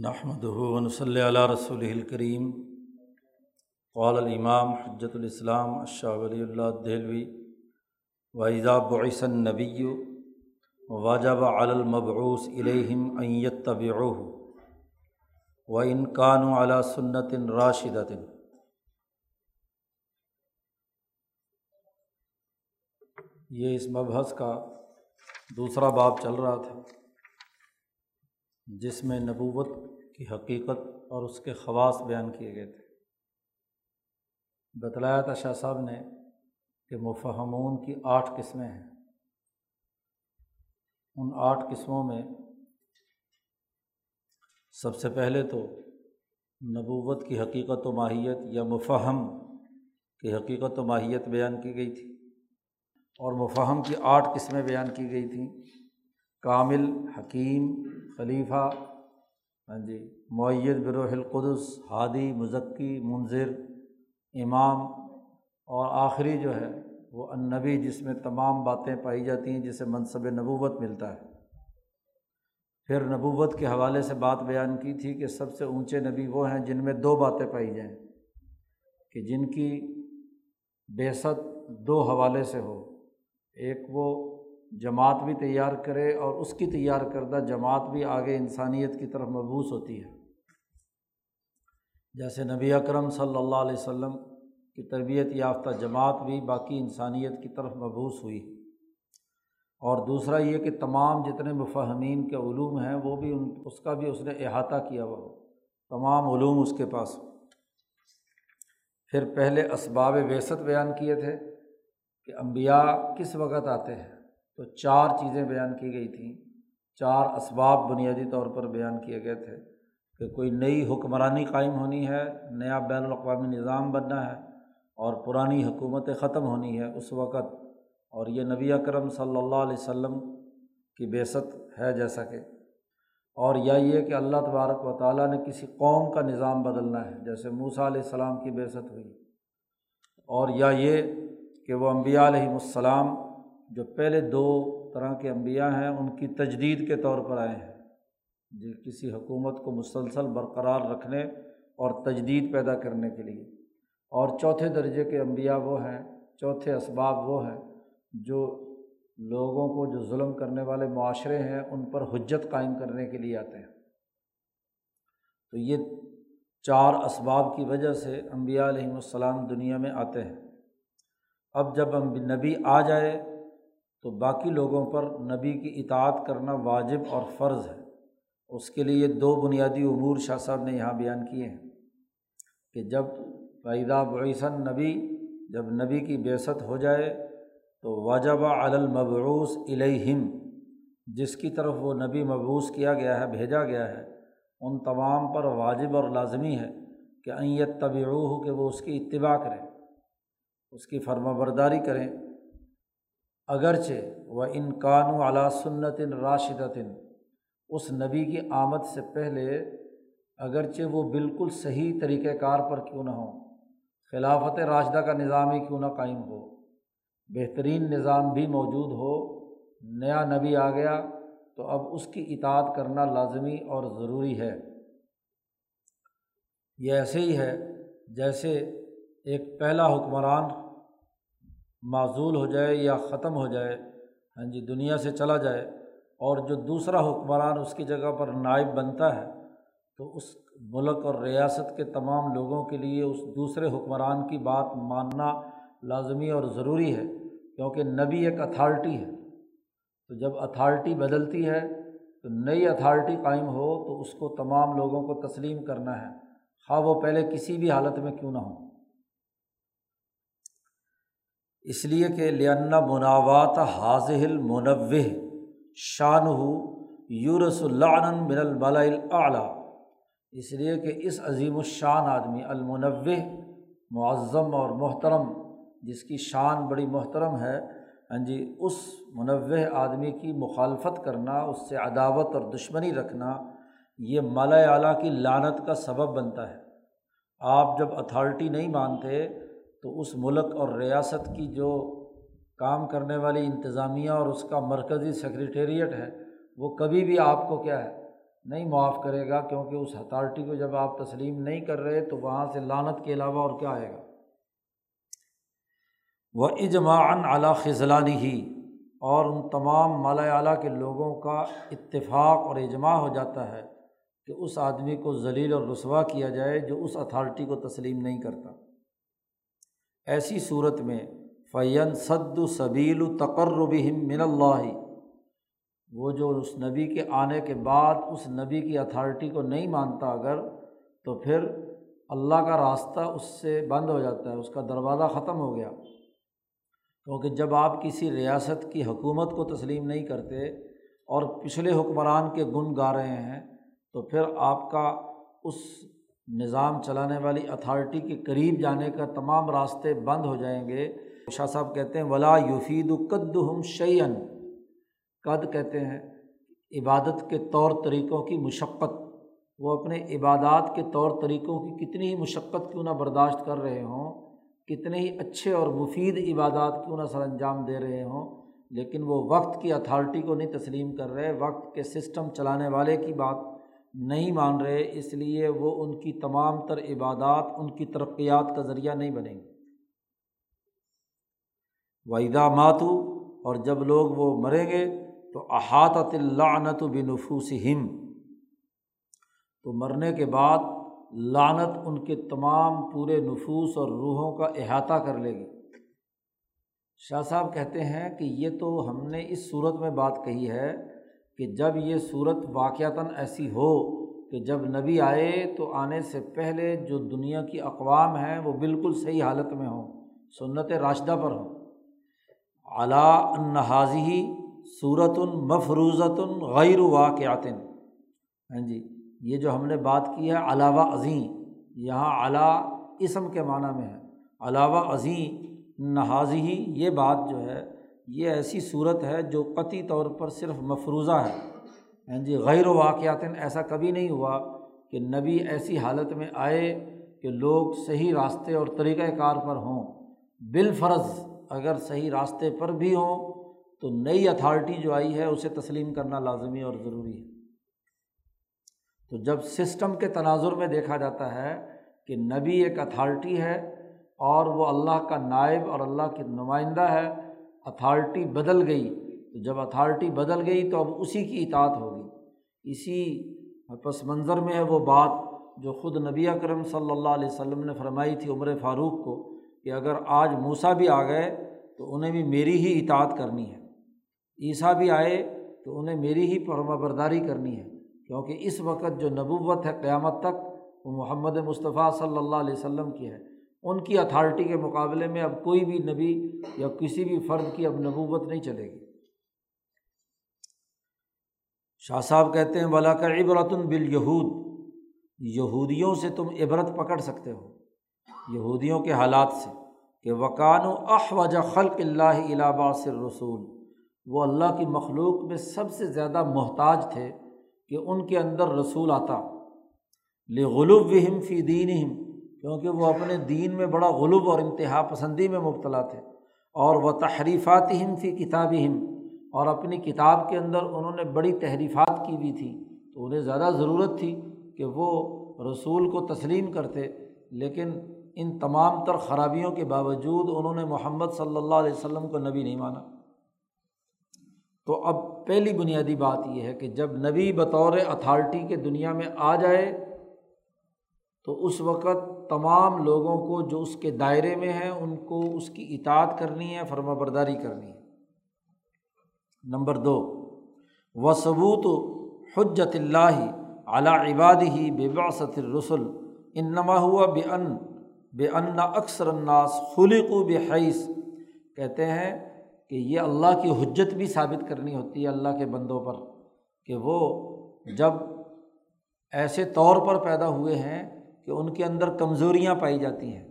نحمد صلی اللہ رسول الکریم قال الامام حجت الاسلام اشہ ولی اللہ دہلوی. وحضہ بعثن نبی واجب المبعوث علیہم ایت طبع و انکان علی سنت راشدت یہ اس مبحث کا دوسرا باب چل رہا تھا۔ جس میں نبوت کی حقیقت اور اس کے خواص بیان کیے گئے تھے۔ بتلایا تھا شاہ صاحب نے کہ مفہمون کی آٹھ قسمیں ہیں۔ ان آٹھ قسموں میں سب سے پہلے تو نبوت کی حقیقت و ماہیت یا مفہم کی حقیقت و ماہیت بیان کی گئی تھی اور مفہم کی آٹھ قسمیں بیان کی گئی تھیں۔ کامل، حکیم خلیفہ ہاں جی معیت بروح القدس، ہادی مذکی منظر امام اور آخری جو ہے وہ النبی جس میں تمام باتیں پائی جاتی ہیں، جسے منصب نبوت ملتا ہے۔ پھر نبوت کے حوالے سے بات بیان کی تھی کہ سب سے اونچے نبی وہ ہیں جن میں دو باتیں پائی جائیں۔ کہ جن کی بیست دو حوالے سے ہو، ایک وہ جماعت بھی تیار کرے اور اس کی تیار کردہ جماعت بھی آگے انسانیت کی طرف مبوس ہوتی ہے۔ جیسے نبی اکرم صلی اللہ علیہ و کی تربیت یافتہ جماعت بھی باقی انسانیت کی طرف مبوس ہوئی۔ اور دوسرا یہ کہ تمام جتنے مفہمین کے علوم ہیں وہ بھی ان، اس کا بھی اس نے احاطہ کیا ہوا۔ تمام علوم اس کے پاس۔ پھر پہلے اسباب ویست بیان کیے تھے کہ امبیا کس وقت آتے ہیں۔ تو چار چیزیں بیان کی گئی تھیں۔ چار اسباب بنیادی طور پر بیان کیے گئے تھے کہ کوئی نئی حکمرانی قائم ہونی ہے، نیا بین الاقوامی نظام بننا ہے اور پرانی حکومتیں ختم ہونی ہے اس وقت۔ اور یہ نبی اکرم صلی اللہ علیہ و کی بیست ہے جیسا کہ۔ اور یا یہ کہ اللہ تبارک و تعالیٰ نے کسی قوم کا نظام بدلنا ہے، جیسے موسیٰ علیہ السلام کی بیست ہوئی۔ اور یا یہ کہ وہ امبیا علیہم السلام جو پہلے دو طرح کے انبیاء ہیں، ان کی تجدید کے طور پر آئے ہیں۔ جو کسی حکومت کو مسلسل برقرار رکھنے اور تجدید پیدا کرنے کے لیے۔ اور چوتھے درجے کے انبیاء وہ ہیں، چوتھے اسباب وہ ہیں جو لوگوں کو جو ظلم کرنے والے معاشرے ہیں، ان پر حجت قائم کرنے کے لیے آتے ہیں۔ تو یہ چار اسباب کی وجہ سے امبیا علیہم السلام دنیا میں آتے ہیں۔ اب جب نبی آ جائے تو باقی لوگوں پر نبی کی اطاعت کرنا واجب اور فرض ہے۔ اس کے لیے دو بنیادی امور شاہ صاحب نے یہاں بیان کیے ہیں کہ جب پیدا بعیثن نبی جب نبی کی بیست ہو جائے تو واجب المبعوث الہم جس کی طرف وہ نبی مبوس کیا گیا ہے، بھیجا گیا ہے، ان تمام پر واجب اور لازمی ہے کہ ایت طبی کہ وہ اس کی اتباع کریں، اس کی فرما برداری کریں۔ اگرچہ و انکان و علا سنت راشدت، اس نبی کی آمد سے پہلے، اگرچہ وہ بالکل صحیح طریقۂ کار پر کیوں نہ ہوں، خلافت راشدہ کا نظام ہی کیوں نہ قائم ہو، بہترین نظام بھی موجود ہو، نیا نبی آ گیا، تو اب اس کی اطاعت کرنا لازمی اور ضروری ہے۔ یہ ایسے ہی ہے جیسے ایک پہلا حکمران معذول ہو جائے یا ختم ہو جائے ہاں جی دنیا سے چلا جائے اور جو دوسرا حکمران اس کی جگہ پر نائب بنتا ہے، تو اس ملک اور ریاست کے تمام لوگوں کے لیے اس دوسرے حکمران کی بات ماننا لازمی اور ضروری ہے، کیونکہ نبی ایک اتھارٹی ہے۔ تو جب اتھارٹی بدلتی ہے، تو نئی اتھارٹی قائم ہو، تو اس کو تمام لوگوں کو تسلیم کرنا ہے۔ خواہ وہ پہلے کسی بھی حالت میں کیوں نہ ہوں۔ اس لیے کہ لنا مناوات حاضل منوع شان ہو یورس اللہ من الملا اس لیے کہ اس عظیم الشان آدمی المنوع معظم اور محترم، جس کی شان بڑی محترم ہے ہاں جی اس منوع آدمی کی مخالفت کرنا، اس سے عداوت اور دشمنی رکھنا، یہ مالا اعلیٰ کی لانت کا سبب بنتا ہے۔ آپ جب اتھارٹی نہیں مانتے تو اس ملک اور ریاست کی جو کام کرنے والی انتظامیہ اور اس کا مرکزی سیکریٹریٹ ہے، وہ کبھی بھی آپ کو کیا ہے، نہیں معاف کرے گا، کیونکہ اس اتھارٹی کو جب آپ تسلیم نہیں کر رہے تو وہاں سے لانت کے علاوہ اور کیا آئے گا؟ وہ اجماعن اعلیٰ خزلانی ہی اور ان تمام مالا اعلیٰ کے لوگوں کا اتفاق اور اجماع ہو جاتا ہے کہ اس آدمی کو ذلیل اور رسوا کیا جائے جو اس اتھارٹی کو تسلیم نہیں کرتا۔ ایسی صورت میں فین صد و صبیل و تقربہم من اللہ وہ جو اس نبی کے آنے کے بعد اس نبی کی اتھارٹی کو نہیں مانتا اگر، تو پھر اللہ کا راستہ اس سے بند ہو جاتا ہے، اس کا دروازہ ختم ہو گیا۔ کیونکہ جب آپ کسی ریاست کی حکومت کو تسلیم نہیں کرتے اور پچھلے حکمران کے گن گا رہے ہیں، تو پھر آپ کا اس نظام چلانے والی اتھارٹی کے قریب جانے کا تمام راستے بند ہو جائیں گے۔ شاہ صاحب کہتے ہیں، ولا یفید و قد ہم شعین قد کہتے ہیں، عبادت کے طور طریقوں کی مشقت۔ وہ اپنے عبادات کے طور طریقوں کی کتنی ہی مشقت کیوں نہ برداشت کر رہے ہوں، کتنے ہی اچھے اور مفید عبادات کیوں نہ سر انجام دے رہے ہوں، لیکن وہ وقت کی اتھارٹی کو نہیں تسلیم کر رہے۔ وقت کے سسٹم چلانے والے کی بات۔ نہیں مان رہے، اس لیے وہ ان کی تمام تر عبادات ان کی ترقیات کا ذریعہ نہیں بنیں گے۔ وحیدہ ماتو اور جب لوگ وہ مریں گے، تو احاطت لعنت و بنفوس ہم تو مرنے کے بعد لعنت ان کے تمام پورے نفوس اور روحوں کا احاطہ کر لے گی۔ شاہ صاحب کہتے ہیں کہ یہ تو ہم نے اس صورت میں بات کہی ہے کہ جب یہ صورت واقعتاً ایسی ہو کہ جب نبی آئے تو آنے سے پہلے جو دنیا کی اقوام ہیں وہ بالکل صحیح حالت میں ہوں، سنت راشدہ پر ہوں۔ اعلیٰ النحاظی صورت المفروضۃ غیر واقعاتن ہاں جی یہ جو ہم نے بات کی ہے علاوہ عظیم یہاں اعلیٰ اسم کے معنیٰ میں ہے۔ علاوہ عظیم نہاذی یہ بات جو ہے یہ ایسی صورت ہے جو قطعی طور پر صرف مفروضہ ہے۔ ہاں جی غیر و واقعات ایسا کبھی نہیں ہوا کہ نبی ایسی حالت میں آئے کہ لوگ صحیح راستے اور طریقۂ کار پر ہوں۔ بالفرض اگر صحیح راستے پر بھی ہوں تو نئی اتھارٹی جو آئی ہے اسے تسلیم کرنا لازمی اور ضروری ہے۔ تو جب سسٹم کے تناظر میں دیکھا جاتا ہے کہ نبی ایک اتھارٹی ہے اور وہ اللہ کا نائب اور اللہ کی نمائندہ ہے اتھارٹی بدل گئی، تو جب اتھارٹی بدل گئی تو اب اسی کی اطاعت ہوگی۔ اسی پس منظر میں ہے وہ بات جو خود نبی اکرم صلی اللہ علیہ وسلم نے فرمائی تھی عمر فاروق کو کہ اگر آج موسا بھی آ گئے تو انہیں بھی میری ہی اطاعت کرنی ہے۔ عیسیٰ بھی آئے تو انہیں میری ہی فرما برداری کرنی ہے، کیونکہ اس وقت جو نبوت ہے قیامت تک وہ محمد مصطفیٰ صلی اللہ علیہ وسلم کی ہے۔ ان کی اتھارٹی کے مقابلے میں اب کوئی بھی نبی یا کسی بھی فرد کی اب نبوت نہیں چلے گی۔ شاہ صاحب کہتے ہیں، ولا کا عبرت بال یہود یہودیوں سے تم عبرت پکڑ سکتے ہو، یہودیوں کے حالات سے کہ وکان و احوج خلق اللہ الاباصر رسول وہ اللہ کی مخلوق میں سب سے زیادہ محتاج تھے کہ ان کے اندر رسول آتا۔ لغلوب وہم فی دین کیونکہ وہ اپنے دین میں بڑا غلوب اور انتہا پسندی میں مبتلا تھے اور وہ تحریفات ہم فی کتاب ہم اور اپنی کتاب کے اندر انہوں نے بڑی تحریفات کی بھی تھی تو انہیں زیادہ ضرورت تھی کہ وہ رسول کو تسلیم کرتے لیکن ان تمام تر خرابیوں کے باوجود انہوں نے محمد صلی اللہ علیہ وسلم کو نبی نہیں مانا۔ تو اب پہلی بنیادی بات یہ ہے کہ جب نبی بطور اتھارٹی کے دنیا میں آ جائے تو اس وقت تمام لوگوں کو جو اس کے دائرے میں ہیں، ان کو اس کی اطاعت کرنی ہے، فرما برداری کرنی ہے۔ نمبر دو و ثبوت حجت اللہ اعلیٰ عباد ہی بے باست رسول ان نما ہوا بے ان بے ان اکثر الناس خلق و بے حیث کہتے ہیں کہ یہ اللہ کی حجت بھی ثابت کرنی ہوتی ہے اللہ کے بندوں پر کہ وہ جب ایسے طور پر پیدا ہوئے ہیں کہ ان کے اندر کمزوریاں پائی جاتی ہیں۔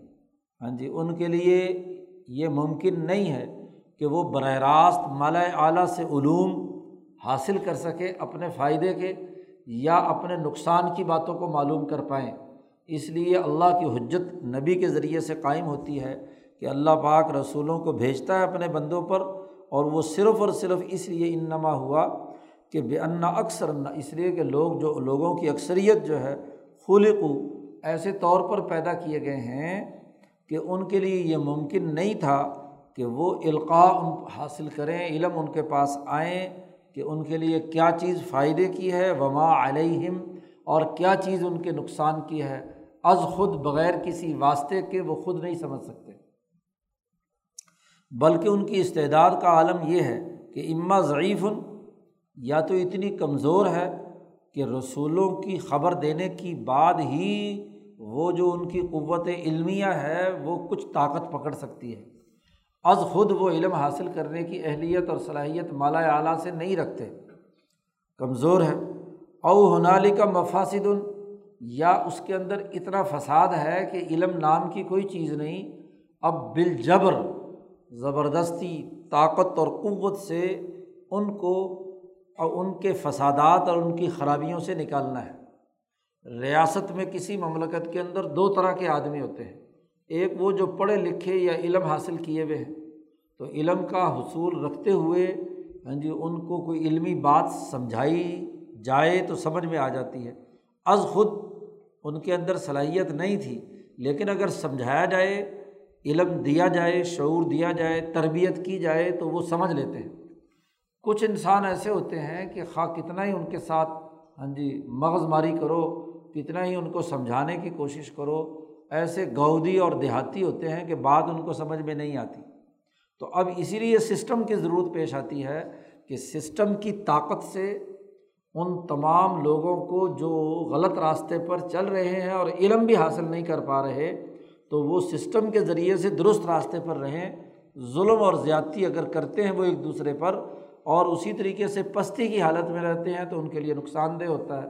ہاں جی ان کے لیے یہ ممکن نہیں ہے کہ وہ براہ راست مالا اعلیٰ سے علوم حاصل کر سکے اپنے فائدے کے یا اپنے نقصان کی باتوں کو معلوم کر پائیں۔ اس لیے اللہ کی حجت نبی کے ذریعے سے قائم ہوتی ہے کہ اللہ پاک رسولوں کو بھیجتا ہے اپنے بندوں پر اور وہ صرف اور صرف اس لیے انما ہوا کہ بے انا اکثر، اس لیے کہ لوگ جو، لوگوں کی اکثریت جو ہے خلق ایسے طور پر پیدا کیے گئے ہیں کہ ان کے لیے یہ ممکن نہیں تھا کہ وہ القاع حاصل کریں، علم ان کے پاس آئیں کہ ان کے لیے کیا چیز فائدے کی ہے، وما علیہم اور کیا چیز ان کے نقصان کی ہے۔ از خود بغیر کسی واسطے کے وہ خود نہیں سمجھ سکتے۔ بلکہ ان کی استعداد کا عالم یہ ہے کہ اما ضعیف یا تو اتنی کمزور ہے کہ رسولوں کی خبر دینے کی بعد ہی وہ جو ان کی قوت علمیہ ہے، وہ کچھ طاقت پکڑ سکتی ہے۔ از خود وہ علم حاصل کرنے کی اہلیت اور صلاحیت مالا اعلیٰ سے نہیں رکھتے۔ کمزور ہے۔ او ہنالی کا مفاصد یا اس کے اندر اتنا فساد ہے کہ علم نام کی کوئی چیز نہیں۔ اب بالجبر، زبردستی، طاقت اور قوت سے ان کو اور ان کے فسادات اور ان کی خرابیوں سے نکالنا ہے۔ ریاست میں کسی مملکت کے اندر دو طرح کے آدمی ہوتے ہیں۔ ایک وہ جو پڑھے لکھے یا علم حاصل کیے ہوئے ہیں۔ تو علم کا حصول رکھتے ہوئے ہاں جی ان کو کوئی علمی بات سمجھائی جائے تو سمجھ میں آ جاتی ہے۔ از خود ان کے اندر صلاحیت نہیں تھی، لیکن اگر سمجھایا جائے، علم دیا جائے، شعور دیا جائے، تربیت کی جائے تو وہ سمجھ لیتے ہیں۔ کچھ انسان ایسے ہوتے ہیں کہ خواہ کتنا ہی ان کے ساتھ ہاں جی مغز ماری کرو، کتنا ہی ان کو سمجھانے کی کوشش کرو، ایسے گودی اور دیہاتی ہوتے ہیں کہ بات ان کو سمجھ میں نہیں آتی۔ تو اب اسی لیے سسٹم کی ضرورت پیش آتی ہے کہ سسٹم کی طاقت سے ان تمام لوگوں کو جو غلط راستے پر چل رہے ہیں اور علم بھی حاصل نہیں کر پا رہے، تو وہ سسٹم کے ذریعے سے درست راستے پر رہیں۔ ظلم اور زیادتی اگر کرتے ہیں وہ ایک دوسرے پر اور اسی طریقے سے پستی کی حالت میں رہتے ہیں تو ان کے لیے نقصان دہ ہوتا ہے۔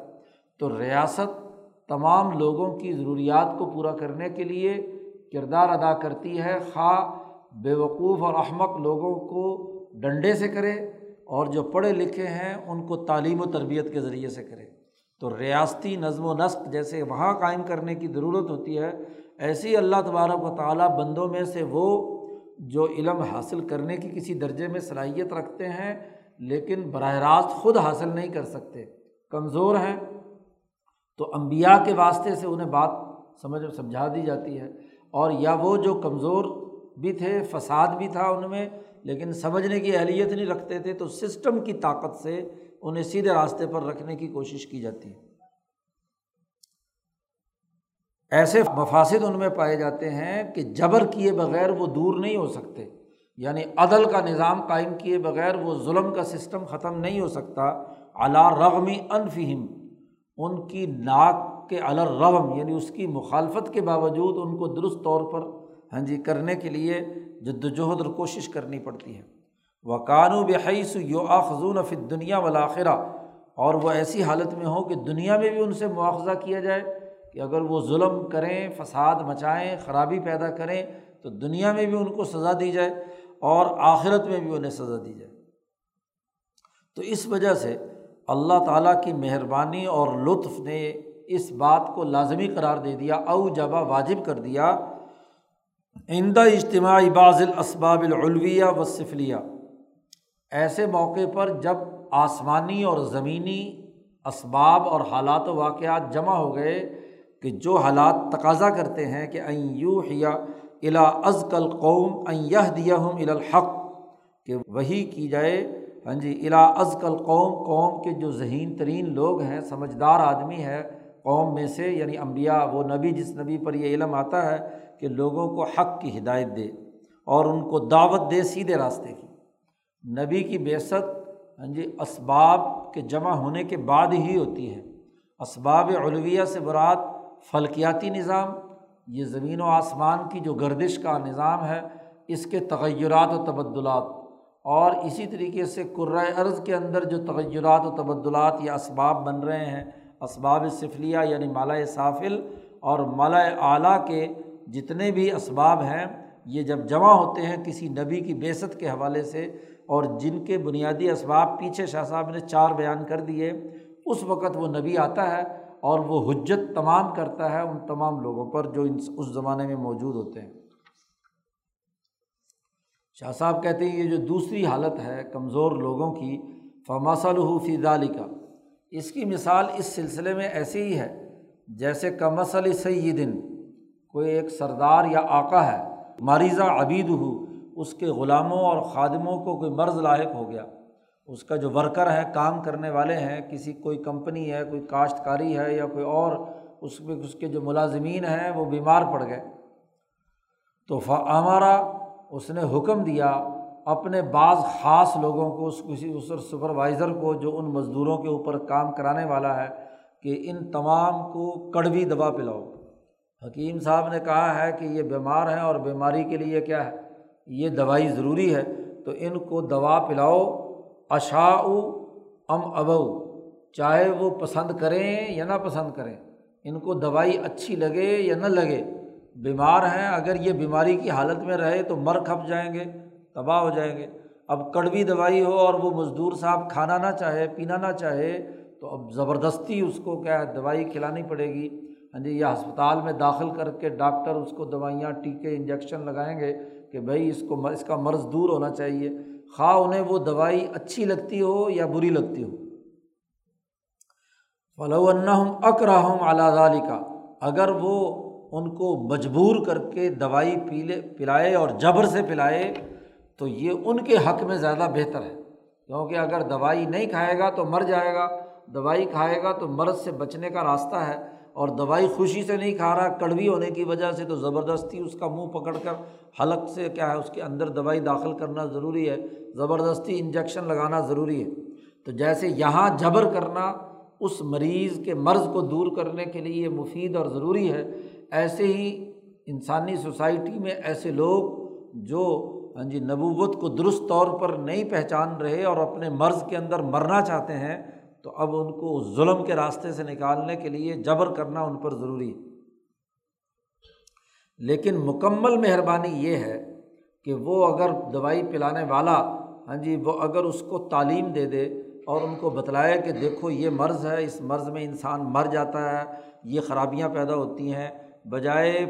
تو ریاست تمام لوگوں کی ضروریات کو پورا کرنے کے لیے کردار ادا کرتی ہے۔ خواہ بیوقوف اور احمق لوگوں کو ڈنڈے سے کرے اور جو پڑھے لکھے ہیں ان کو تعلیم و تربیت کے ذریعے سے کرے۔ تو ریاستی نظم و نسق جیسے وہاں قائم کرنے کی ضرورت ہوتی ہے، ایسی اللہ تبارک و تعالیٰ بندوں میں سے وہ جو علم حاصل کرنے کی کسی درجے میں صلاحیت رکھتے ہیں، لیکن براہ راست خود حاصل نہیں کر سکتے۔ کمزور ہیں۔ تو امبیا کے واسطے سے انہیں بات سمجھ سمجھا دی جاتی ہے۔ اور یا وہ جو کمزور بھی تھے، فساد بھی تھا ان میں، لیکن سمجھنے کی اہلیت نہیں رکھتے تھے، تو سسٹم کی طاقت سے انہیں سیدھے راستے پر رکھنے کی کوشش کی جاتی ہے۔ ایسے مفاصد ان میں پائے جاتے ہیں کہ جبر کیے بغیر وہ دور نہیں ہو سکتے۔ یعنی عدل کا نظام قائم کیے بغیر وہ ظلم کا سسٹم ختم نہیں ہو سکتا۔ علا رغمی انفہم ان کی ناک کے الرغم یعنی اس کی مخالفت کے باوجود ان کو درست طور پر ہاں جی کرنے کے لیے جد وجہد اور کوشش کرنی پڑتی ہے۔ وہ قانو بحیث یو آخذون فی دنیا ولاخرہ اور وہ ایسی حالت میں ہو کہ دنیا میں بھی ان سے مواخذہ کیا جائے۔ کہ اگر وہ ظلم کریں، فساد مچائیں، خرابی پیدا کریں، تو دنیا میں بھی ان کو سزا دی جائے اور آخرت میں بھی انہیں سزا دی جائے۔ تو اس وجہ سے اللہ تعالیٰ کی مہربانی اور لطف نے اس بات کو لازمی قرار دے دیا، او جبا واجب کر دیا۔ آئندہ اجتماعی بعض الاسباب العلویہ و صفلیہ ایسے موقع پر جب آسمانی اور زمینی اسباب اور حالات و واقعات جمع ہو گئے کہ جو حالات تقاضا کرتے ہیں کہ این یو یا الا از کل قوم این یہ دیا ہوں الحق، کہ وہی کی جائے ہاں جی الا از کل قوم قوم کے جو ذہین ترین لوگ ہیں، سمجھدار آدمی ہے قوم میں سے یعنی امبیا وہ نبی، جس نبی پر یہ علم آتا ہے کہ لوگوں کو حق کی ہدایت دے اور ان کو دعوت دے سیدھے راستے کی۔ نبی کی بیست ہاں جی اسباب کے جمع ہونے کے بعد ہی ہوتی ہے۔ اسباب علویہ سے برات فلکیاتی نظام، یہ زمین و آسمان کی جو گردش کا نظام ہے، اس کے تغیرات و تبدلات۔ اور اسی طریقے سے قرۂۂ ارض کے اندر جو تغیرات و تبدلات یا اسباب بن رہے ہیں، اسباب صفلیہ یعنی مالا صافل اور مالا اعلیٰ کے جتنے بھی اسباب ہیں، یہ جب جمع ہوتے ہیں کسی نبی کی بیست کے حوالے سے اور جن کے بنیادی اسباب پیچھے شاہ صاحب نے چار بیان کر دیے، اس وقت وہ نبی آتا ہے اور وہ حجت تمام کرتا ہے ان تمام لوگوں پر جو اس زمانے میں موجود ہوتے ہیں۔ شاہ صاحب کہتے ہیں یہ جو دوسری حالت ہے کمزور لوگوں کی فمسل فی دالی کا اس کی مثال اس سلسلے میں ایسی ہی ہے، جیسے کمسل سیدن کوئی ایک سردار یا آقا ہے، مریضہ عبید ہو اس کے غلاموں اور خادموں کو کوئی مرض لاحق ہو گیا۔ اس کا جو ورکر ہے، کام کرنے والے ہیں، کسی کوئی کمپنی ہے، کوئی کاشتکاری ہے یا کوئی اور، اس میں اس کے جو ملازمین ہیں وہ بیمار پڑ گئے۔ تو ہمارا اس نے حکم دیا اپنے بعض خاص لوگوں کو، اس کسی، اس سپروائزر کو جو ان مزدوروں کے اوپر کام کرانے والا ہے، کہ ان تمام کو کڑوی دوا پلاؤ۔ حکیم صاحب نے کہا ہے کہ یہ بیمار ہیں اور بیماری کے لیے کیا ہے؟ یہ دوائی ضروری ہے، تو ان کو دوا پلاؤ۔ اشاء ام ابو چاہے وہ پسند کریں یا نہ پسند کریں، ان کو دوائی اچھی لگے یا نہ لگے، بیمار ہیں، اگر یہ بیماری کی حالت میں رہے تو مر کھپ جائیں گے، تباہ ہو جائیں گے۔ اب کڑوی دوائی ہو اور وہ مزدور صاحب کھانا نہ چاہے، پینا نہ چاہے، تو اب زبردستی اس کو کیا ہے، دوائی کھلانی پڑے گی۔ ہاں جی یا ہسپتال میں داخل کر کے ڈاکٹر اس کو دوائیاں، ٹیکے، انجیکشن لگائیں گے کہ بھائی اس کو اس کا مرض دور ہونا چاہیے۔ خواہ انہیں وہ دوائی اچھی لگتی ہو یا بری لگتی ہو۔ فلو اکراہم اعلیٰ کا اگر وہ ان کو مجبور کر کے دوائی پیلے، پلائے اور جبر سے پلائے، تو یہ ان کے حق میں زیادہ بہتر ہے۔ کیونکہ اگر دوائی نہیں کھائے گا تو مر جائے گا، دوائی کھائے گا تو مرض سے بچنے کا راستہ ہے۔ اور دوائی خوشی سے نہیں کھا رہا، کڑوی ہونے کی وجہ سے تو زبردستی اس کا منہ پکڑ کر حلق سے کیا ہے، اس کے اندر دوائی داخل کرنا ضروری ہے، زبردستی انجیکشن لگانا ضروری ہے۔ تو جیسے یہاں جبر کرنا اس مریض کے مرض کو دور کرنے کے لیے مفید اور ضروری ہے، ایسے ہی انسانی سوسائٹی میں ایسے لوگ جو ہاں جی نبوت کو درست طور پر نہیں پہچان رہے اور اپنے مرض کے اندر مرنا چاہتے ہیں تو اب ان کو ظلم کے راستے سے نکالنے کے لیے جبر کرنا ان پر ضروری ہے۔ لیکن مکمل مہربانی یہ ہے کہ وہ اگر دوائی پلانے والا ہاں جی وہ اگر اس کو تعلیم دے دے اور ان کو بتلائے کہ دیکھو یہ مرض ہے، اس مرض میں انسان مر جاتا ہے، یہ خرابیاں پیدا ہوتی ہیں، بجائے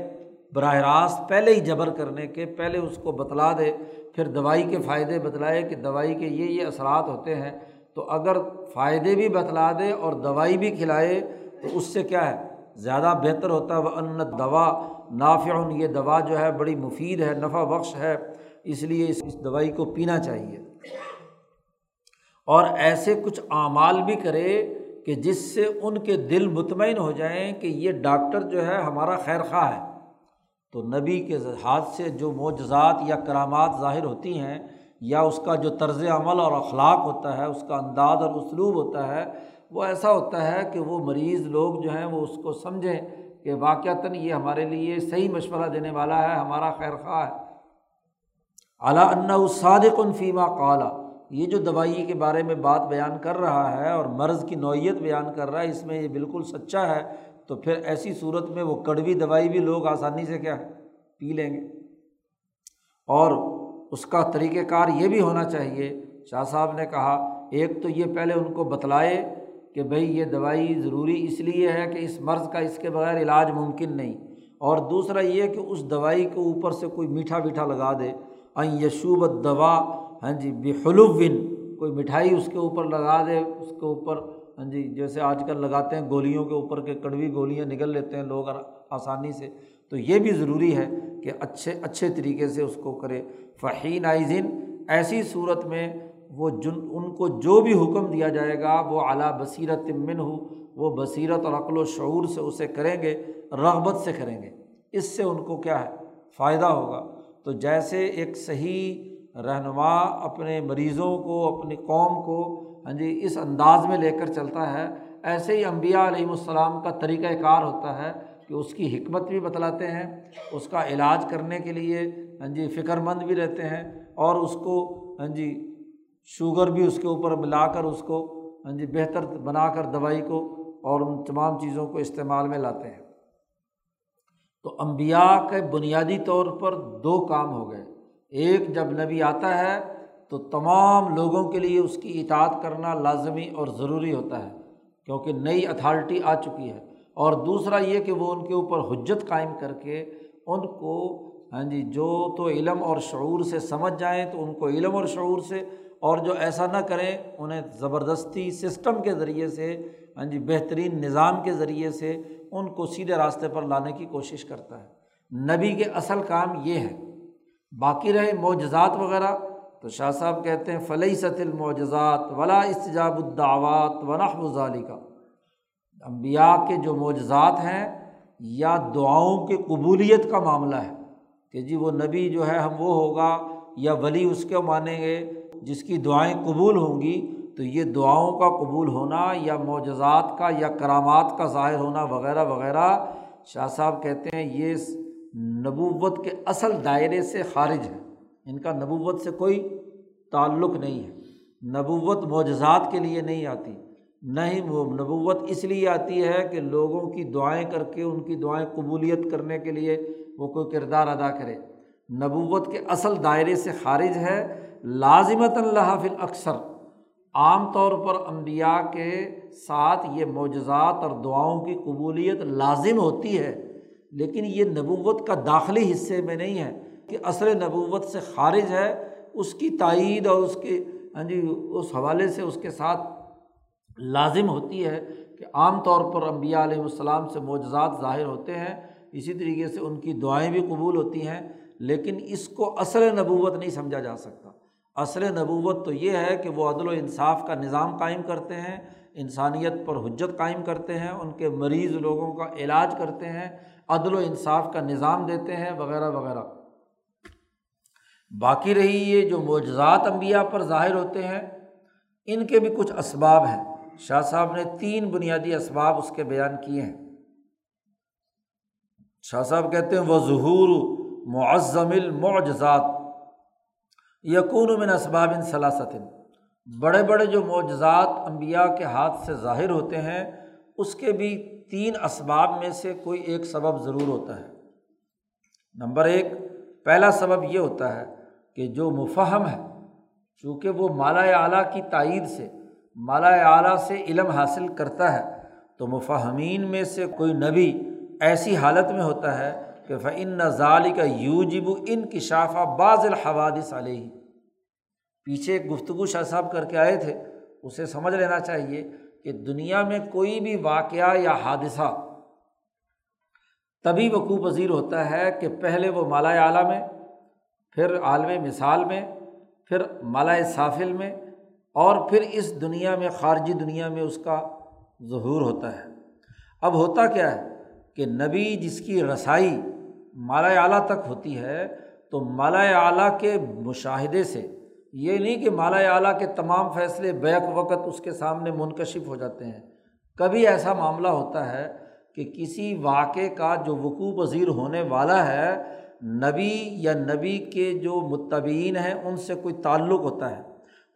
براہ راست پہلے ہی جبر کرنے کے، پہلے اس کو بتلا دے، پھر دوائی کے فائدے بتلائے کہ دوائی کے یہ یہ اثرات ہوتے ہیں تو اگر فائدے بھی بتلا دے اور دوائی بھی کھلائے تو اس سے کیا ہے؟ زیادہ بہتر ہوتا ہے وہ ان دوا نافع، یہ دوا جو ہے بڑی مفید ہے، نفع بخش ہے، اس لیے اس دوائی کو پینا چاہیے۔ اور ایسے کچھ اعمال بھی کرے کہ جس سے ان کے دل مطمئن ہو جائیں کہ یہ ڈاکٹر جو ہے ہمارا خیر خواہ ہے۔ تو نبی کے ہاتھ سے جو معجزات یا کرامات ظاہر ہوتی ہیں یا اس کا جو طرز عمل اور اخلاق ہوتا ہے، اس کا انداز اور اسلوب ہوتا ہے، وہ ایسا ہوتا ہے کہ وہ مریض لوگ جو ہیں وہ اس کو سمجھیں کہ واقعتاً یہ ہمارے لیے صحیح مشورہ دینے والا ہے، ہمارا خیر خواہ ہے۔ اعلیٰ ان صادق الفیمہ قالا، یہ جو دوائی کے بارے میں بات بیان کر رہا ہے اور مرض کی نوعیت بیان کر رہا ہے، اس میں یہ بالکل سچا ہے، تو پھر ایسی صورت میں وہ کڑوی دوائی بھی لوگ آسانی سے کیا پی لیں گے۔ اور اس کا طریقۂ کار یہ بھی ہونا چاہیے۔ شاہ صاحب نے کہا، ایک تو یہ پہلے ان کو بتلائے کہ بھائی یہ دوائی ضروری اس لیے ہے کہ اس مرض کا اس کے بغیر علاج ممکن نہیں۔ اور دوسرا یہ کہ اس دوائی کو اوپر سے کوئی میٹھا میٹھا لگا دے۔ این یشوبت دوا ہاں جی بحلوبن کوئی مٹھائی اس کے اوپر لگا دے، اس کے اوپر ہاں جی جیسے آج کل لگاتے ہیں گولیوں کے اوپر کے کڑوی گولیاں نگل لیتے ہیں لوگ آسانی سے۔ تو یہ بھی ضروری ہے۔ کہ اچھے اچھے طریقے سے اس کو کرے۔ فہین آئزن ایسی صورت میں وہ جن، ان کو جو بھی حکم دیا جائے گا، وہ اعلیٰ بصیرت من ہو وہ بصیرت اور عقل و شعور سے اسے کریں گے، رغبت سے کریں گے۔ اس سے ان کو کیا ہے؟ فائدہ ہوگا۔ تو جیسے ایک صحیح رہنما اپنے مریضوں کو، اپنی قوم کو ہاں جی اس انداز میں لے کر چلتا ہے، ایسے ہی امبیا علیہم السلام کا طریقۂ کار ہوتا ہے۔ کہ اس کی حکمت بھی بتلاتے ہیں، اس کا علاج کرنے کے لیے ہاں جی فکر مند بھی رہتے ہیں اور اس کو ہاں جی شوگر بھی اس کے اوپر ملا کر اس کو ہاں جی بہتر بنا کر دوائی کو اور ان تمام چیزوں کو استعمال میں لاتے ہیں۔ تو امبیا کے بنیادی طور پر دو کام ہو گئے۔ ایک، جب نبی آتا ہے تو تمام لوگوں کے لیے اس کی اطاعت کرنا لازمی اور ضروری ہوتا ہے، کیونکہ نئی اتھارٹی آ چکی ہے۔ اور دوسرا یہ کہ وہ ان کے اوپر حجت قائم کر کے ان کو ہاں جی جو تو علم اور شعور سے سمجھ جائیں تو ان کو علم اور شعور سے، اور جو ایسا نہ کریں انہیں زبردستی سسٹم کے ذریعے سے ہاں جی بہترین نظام کے ذریعے سے ان کو سیدھے راستے پر لانے کی کوشش کرتا ہے۔ نبی کے اصل کام یہ ہے۔ باقی رہے معجزات وغیرہ، تو شاہ صاحب کہتے ہیں فلئی ست المعجزات ولا استجاب الدعوات و ظالی کا امبیا کے جو معجزات ہیں یا دعاؤں کی قبولیت کا معاملہ ہے کہ جی وہ نبی جو ہے ہم وہ ہوگا یا ولی اس کے مانیں گے، جس کی دعائیں قبول ہوں گی، تو یہ دعاؤں کا قبول ہونا یا معجزات کا یا کرامات کا ظاہر ہونا وغیرہ وغیرہ، شاہ صاحب کہتے ہیں یہ نبوت کے اصل دائرے سے خارج ہے۔ ان کا نبوت سے کوئی تعلق نہیں ہے۔ نبوت معجزات کے لیے نہیں آتی۔ نہ ہی وہ نبوت اس لیے آتی ہے کہ لوگوں کی دعائیں کر کے، ان کی دعائیں قبولیت کرنے کے لیے وہ کوئی کردار ادا کرے۔ نبوت کے اصل دائرے سے خارج ہے لازمت اللہ فل اکثر عام طور پر امبیا کے ساتھ یہ معجزات اور دعاؤں کی قبولیت لازم ہوتی ہے، لیکن یہ نبوت کا داخلی حصے میں نہیں ہے۔ کہ عصر نبوت سے خارج ہے، اس کی تائید اور اس کے ہاں جی اس حوالے سے اس کے ساتھ لازم ہوتی ہے کہ عام طور پر امبیا علیہ السلام سے معجزات ظاہر ہوتے ہیں، اسی طریقے سے ان کی دعائیں بھی قبول ہوتی ہیں، لیکن اس کو اصل نبوت نہیں سمجھا جا سکتا۔ اصل نبوت تو یہ ہے کہ وہ عدل و انصاف کا نظام قائم کرتے ہیں، انسانیت پر حجت قائم کرتے ہیں، ان کے مریض لوگوں کا علاج کرتے ہیں، عدل و انصاف کا نظام دیتے ہیں، وغیرہ وغیرہ۔ باقی رہی یہ جو معجزات انبیاء پر ظاہر ہوتے ہیں، ان کے بھی کچھ اسباب ہیں۔ شاہ صاحب نے تین بنیادی اسباب اس کے بیان کیے ہیں۔ شاہ صاحب کہتے ہیں وہ ظہور معظم المعجزات۔ یقون من اسباب ثلاثت بڑے بڑے جو معجزات امبیا کے ہاتھ سے ظاہر ہوتے ہیں، اس کے بھی تین اسباب میں سے کوئی ایک سبب ضرور ہوتا ہے۔ نمبر ایک، پہلا سبب یہ ہوتا ہے کہ جو مفہم ہے، چونکہ وہ مالا اعلیٰ کی تائید سے مالا اعلیٰ سے علم حاصل کرتا ہے تو مفہمین میں سے کوئی نبی ایسی حالت میں ہوتا ہے کہ فعن ظال کا یوجب ان کی شافہ بعض الحوادث علیہ پیچھے ایک گفتگو شاہ صاحب کر کے آئے تھے، اسے سمجھ لینا چاہیے کہ دنیا میں کوئی بھی واقعہ یا حادثہ تبھی وقوع پذیر ہوتا ہے کہ پہلے وہ مالا اعلیٰ میں، پھر عالم مثال میں، پھر مالا صافل میں اور پھر اس دنیا میں، خارجی دنیا میں اس کا ظہور ہوتا ہے۔ اب ہوتا کیا ہے کہ نبی جس کی رسائی مالا اعلیٰ تک ہوتی ہے، تو مالا اعلیٰ کے مشاہدے سے، یہ نہیں کہ مالا اعلیٰ کے تمام فیصلے بیک وقت اس کے سامنے منکشف ہو جاتے ہیں۔ کبھی ایسا معاملہ ہوتا ہے کہ کسی واقعے کا جو وقوع پذیر ہونے والا ہے، نبی یا نبی کے جو متبین ہیں، ان سے کوئی تعلق ہوتا ہے۔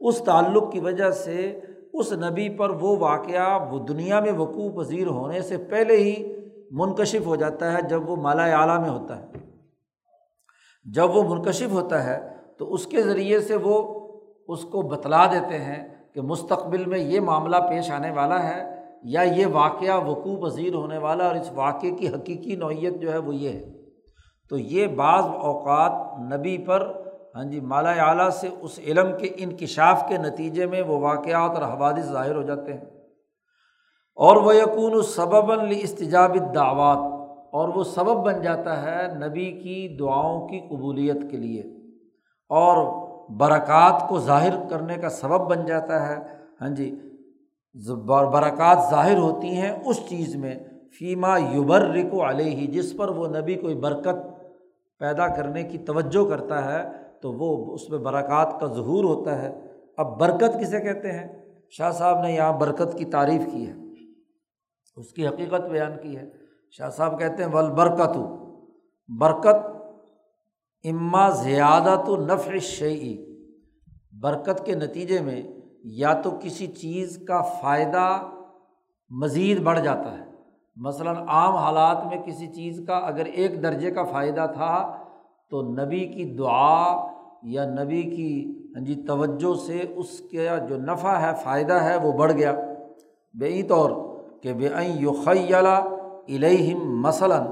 اس تعلق کی وجہ سے اس نبی پر وہ واقعہ وہ دنیا میں وقوع پذیر ہونے سے پہلے ہی منکشف ہو جاتا ہے جب وہ مالا اعلیٰ میں ہوتا ہے۔ جب وہ منکشف ہوتا ہے تو اس کے ذریعے سے وہ اس کو بتلا دیتے ہیں کہ مستقبل میں یہ معاملہ پیش آنے والا ہے یا یہ واقعہ وقوع پذیر ہونے والا اور اس واقعے کی حقیقی نوعیت جو ہے وہ یہ ہے۔ تو یہ بعض اوقات نبی پر ہاں جی مالا اعلیٰ سے اس علم کے انکشاف کے نتیجے میں وہ واقعات اور حوادث ظاہر ہو جاتے ہیں۔ اور وہ یقون سبب استجاب دعوات اور وہ سبب بن جاتا ہے نبی کی دعاؤں کی قبولیت کے لیے۔ اور برکات کو ظاہر کرنے کا سبب بن جاتا ہے ہاں جی برکات ظاہر ہوتی ہیں اس چیز میں، فیما یوبر رکو علیہ ہی جس پر وہ نبی کوئی برکت پیدا کرنے کی توجہ کرتا ہے۔ تو وہ اس میں برکات کا ظہور ہوتا ہے۔ اب برکت کسے کہتے ہیں؟ شاہ صاحب نے یہاں برکت کی تعریف کی ہے۔ اس کی حقیقت بیان کی ہے۔ شاہ صاحب کہتے ہیں ول برکت برکت اما زیادہ تو نفر شعی برکت کے نتیجے میں یا تو کسی چیز کا فائدہ مزید بڑھ جاتا ہے۔ مثلاً عام حالات میں کسی چیز کا اگر ایک درجے کا فائدہ تھا تو نبی کی دعا یا نبی کی ہاں جی توجہ سے اس کا جو نفع ہے، فائدہ ہے، وہ بڑھ گیا۔ بے طور کہ بے یخلا الہم مثلاً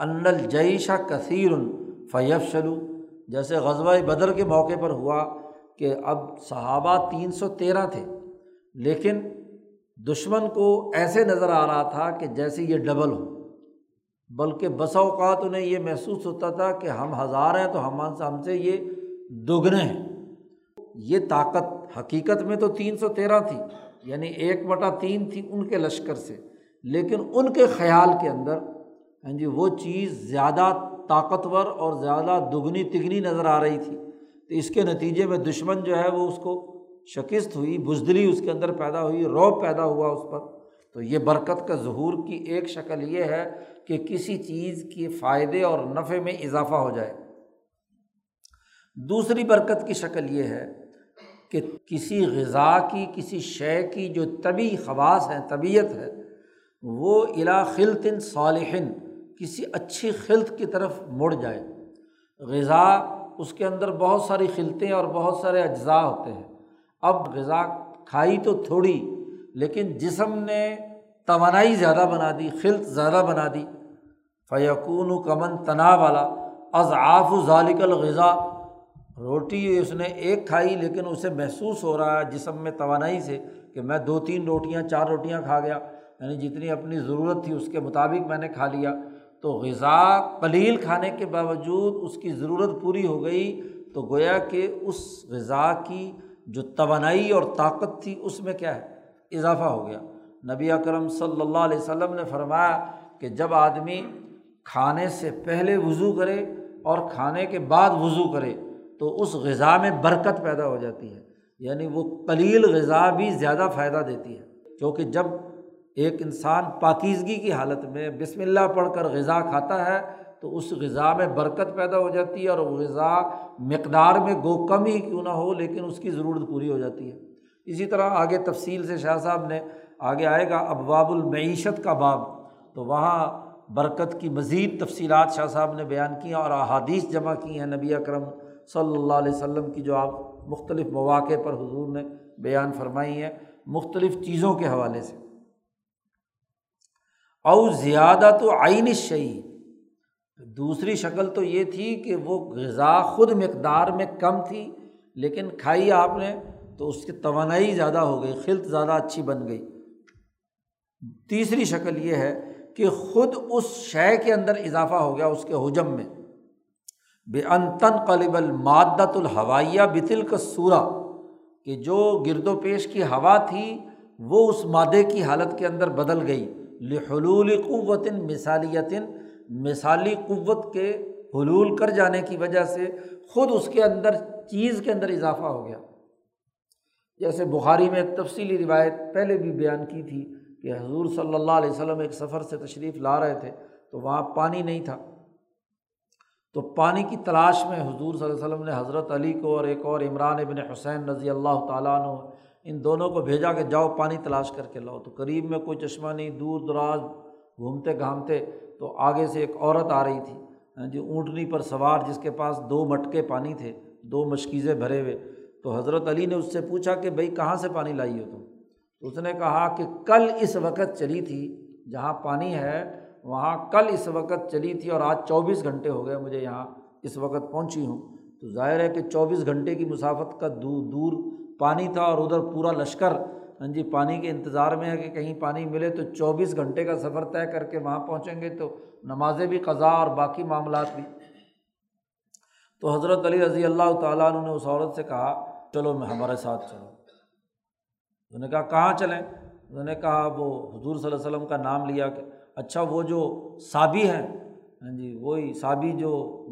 ان الجیشہ کثیر فیف شلو جیسے غزوہ بدر کے موقع پر ہوا کہ اب صحابہ تین سو تیرہ تھے، لیکن دشمن کو ایسے نظر آ رہا تھا کہ جیسے یہ ڈبل ہو۔ بلکہ بسا اوقات انہیں یہ محسوس ہوتا تھا کہ ہم ہزار ہیں تو ہم ہم سے یہ دگنے ہیں۔ یہ طاقت حقیقت میں تو تین سو تیرہ تھی یعنی ایک بٹا تین تھی ان کے لشکر سے۔ لیکن ان کے خیال کے اندر ہاں جی وہ چیز زیادہ طاقتور اور زیادہ دگنی تگنی نظر آ رہی تھی۔ تو اس کے نتیجے میں دشمن جو ہے وہ اس کو شکست ہوئی، بزدلی اس کے اندر پیدا ہوئی، روب پیدا ہوا اس پر۔ تو یہ برکت کا ظہور کی ایک شکل یہ ہے کہ کسی چیز کے فائدے اور نفع میں اضافہ ہو جائے۔ دوسری برکت کی شکل یہ ہے کہ کسی غذا کی، کسی شے کی جو طبی خواص ہیں، طبیعت ہے، وہ الا خلطن صالحن کسی اچھی خلط کی طرف مڑ جائے۔ غذا، اس کے اندر بہت ساری خلطیں اور بہت سارے اجزاء ہوتے ہیں۔ اب غذا کھائی تو تھوڑی لیکن جسم نے توانائی زیادہ بنا دی، خلط زیادہ بنا دی۔ فیقون و کمن تنا والا۔ اضعاف ذالک الغذا۔ روٹی اس نے ایک کھائی لیکن اسے محسوس ہو رہا ہے جسم میں توانائی سے کہ میں دو تین روٹیاں، چار روٹیاں کھا گیا۔ یعنی جتنی اپنی ضرورت تھی اس کے مطابق میں نے کھا لیا۔ تو غذا قلیل کھانے کے باوجود اس کی ضرورت پوری ہو گئی۔ تو گویا کہ اس غذا کی جو توانائی اور طاقت تھی اس میں کیا ہے؟ اضافہ ہو گیا۔ نبی اکرم صلی اللہ علیہ وسلم نے فرمایا کہ جب آدمی کھانے سے پہلے وضو کرے اور کھانے کے بعد وضو کرے تو اس غذا میں برکت پیدا ہو جاتی ہے۔ یعنی وہ قلیل غذا بھی زیادہ فائدہ دیتی ہے۔ کیونکہ جب ایک انسان پاکیزگی کی حالت میں بسم اللہ پڑھ کر غذا کھاتا ہے تو اس غذا میں برکت پیدا ہو جاتی ہے اور غذا مقدار میں گو کم ہی کیوں نہ ہو، لیکن اس کی ضرورت پوری ہو جاتی ہے۔ اسی طرح آگے تفصیل سے شاہ صاحب نے آگے آئے گا ابواب المعیشت کا باب۔ تو وہاں برکت کی مزید تفصیلات شاہ صاحب نے بیان کی اور احادیث جمع کی ہیں۔ نبی اکرم صلی اللہ علیہ وسلم کی جو آپ مختلف مواقع پر حضور نے بیان فرمائی ہیں مختلف چیزوں کے حوالے سے۔ او زیادہ تو آئین شعی دوسری شکل تو یہ تھی کہ وہ غذا خود مقدار میں کم تھی، لیکن کھائی آپ نے تو اس کی توانائی زیادہ ہو گئی، خلط زیادہ اچھی بن گئی۔ تیسری شکل یہ ہے کہ خود اس شے کے اندر اضافہ ہو گیا اس کے حجم میں۔ بے انتن قلب المادت الحوائیہ بتل کا سورا کہ جو گرد و پیش کی ہوا تھی، وہ اس مادے کی حالت کے اندر بدل گئی۔ لحلول قوت مثالیتن مثالی قوت کے حلول کر جانے کی وجہ سے خود اس کے اندر، چیز کے اندر اضافہ ہو گیا۔ جیسے بخاری میں ایک تفصیلی روایت پہلے بھی بیان کی تھی کہ حضور صلی اللہ علیہ وسلم ایک سفر سے تشریف لا رہے تھے تو وہاں پانی نہیں تھا۔ تو پانی کی تلاش میں حضور صلی اللہ علیہ وسلم نے حضرت علی کو اور ایک اور عمران ابن حسین رضی اللہ تعالیٰ عنہ ان دونوں کو بھیجا کہ جاؤ پانی تلاش کر کے لاؤ۔ تو قریب میں کوئی چشمہ نہیں، دور دراز گھومتے گھامتے تو آگے سے ایک عورت آ رہی تھی ہاں جی اونٹنی پر سوار جس کے پاس دو مٹکے پانی تھے، دو مشکیزیں بھرے ہوئے۔ تو حضرت علی نے اس سے پوچھا کہ بھائی کہاں سے پانی لائی ہو تم؟ تو اس نے کہا کہ کل اس وقت چلی تھی، جہاں پانی ہے، وہاں کل اس وقت چلی تھی اور آج چوبیس گھنٹے ہو گئے، مجھے یہاں اس وقت پہنچی ہوں۔ تو ظاہر ہے کہ چوبیس گھنٹے کی مسافت کا دور دور پانی تھا اور ادھر پورا لشکر ہاں جی پانی کے انتظار میں ہے کہ کہیں پانی ملے تو چوبیس گھنٹے کا سفر طے کر کے وہاں پہنچیں گے تو نمازیں بھی قضا اور باقی معاملات بھی۔ تو حضرت علی رضی اللہ تعالیٰ عنہ نے اس عورت سے کہا چلو میں ہمارے ساتھ چلو انہوں نے کہا، کہاں چلیں؟ انہوں نے کہا، وہ حضور صلی اللہ علیہ وسلم کا نام لیا کہ اچھا وہ جو صابی ہیں ہاں جی وہی صابی جو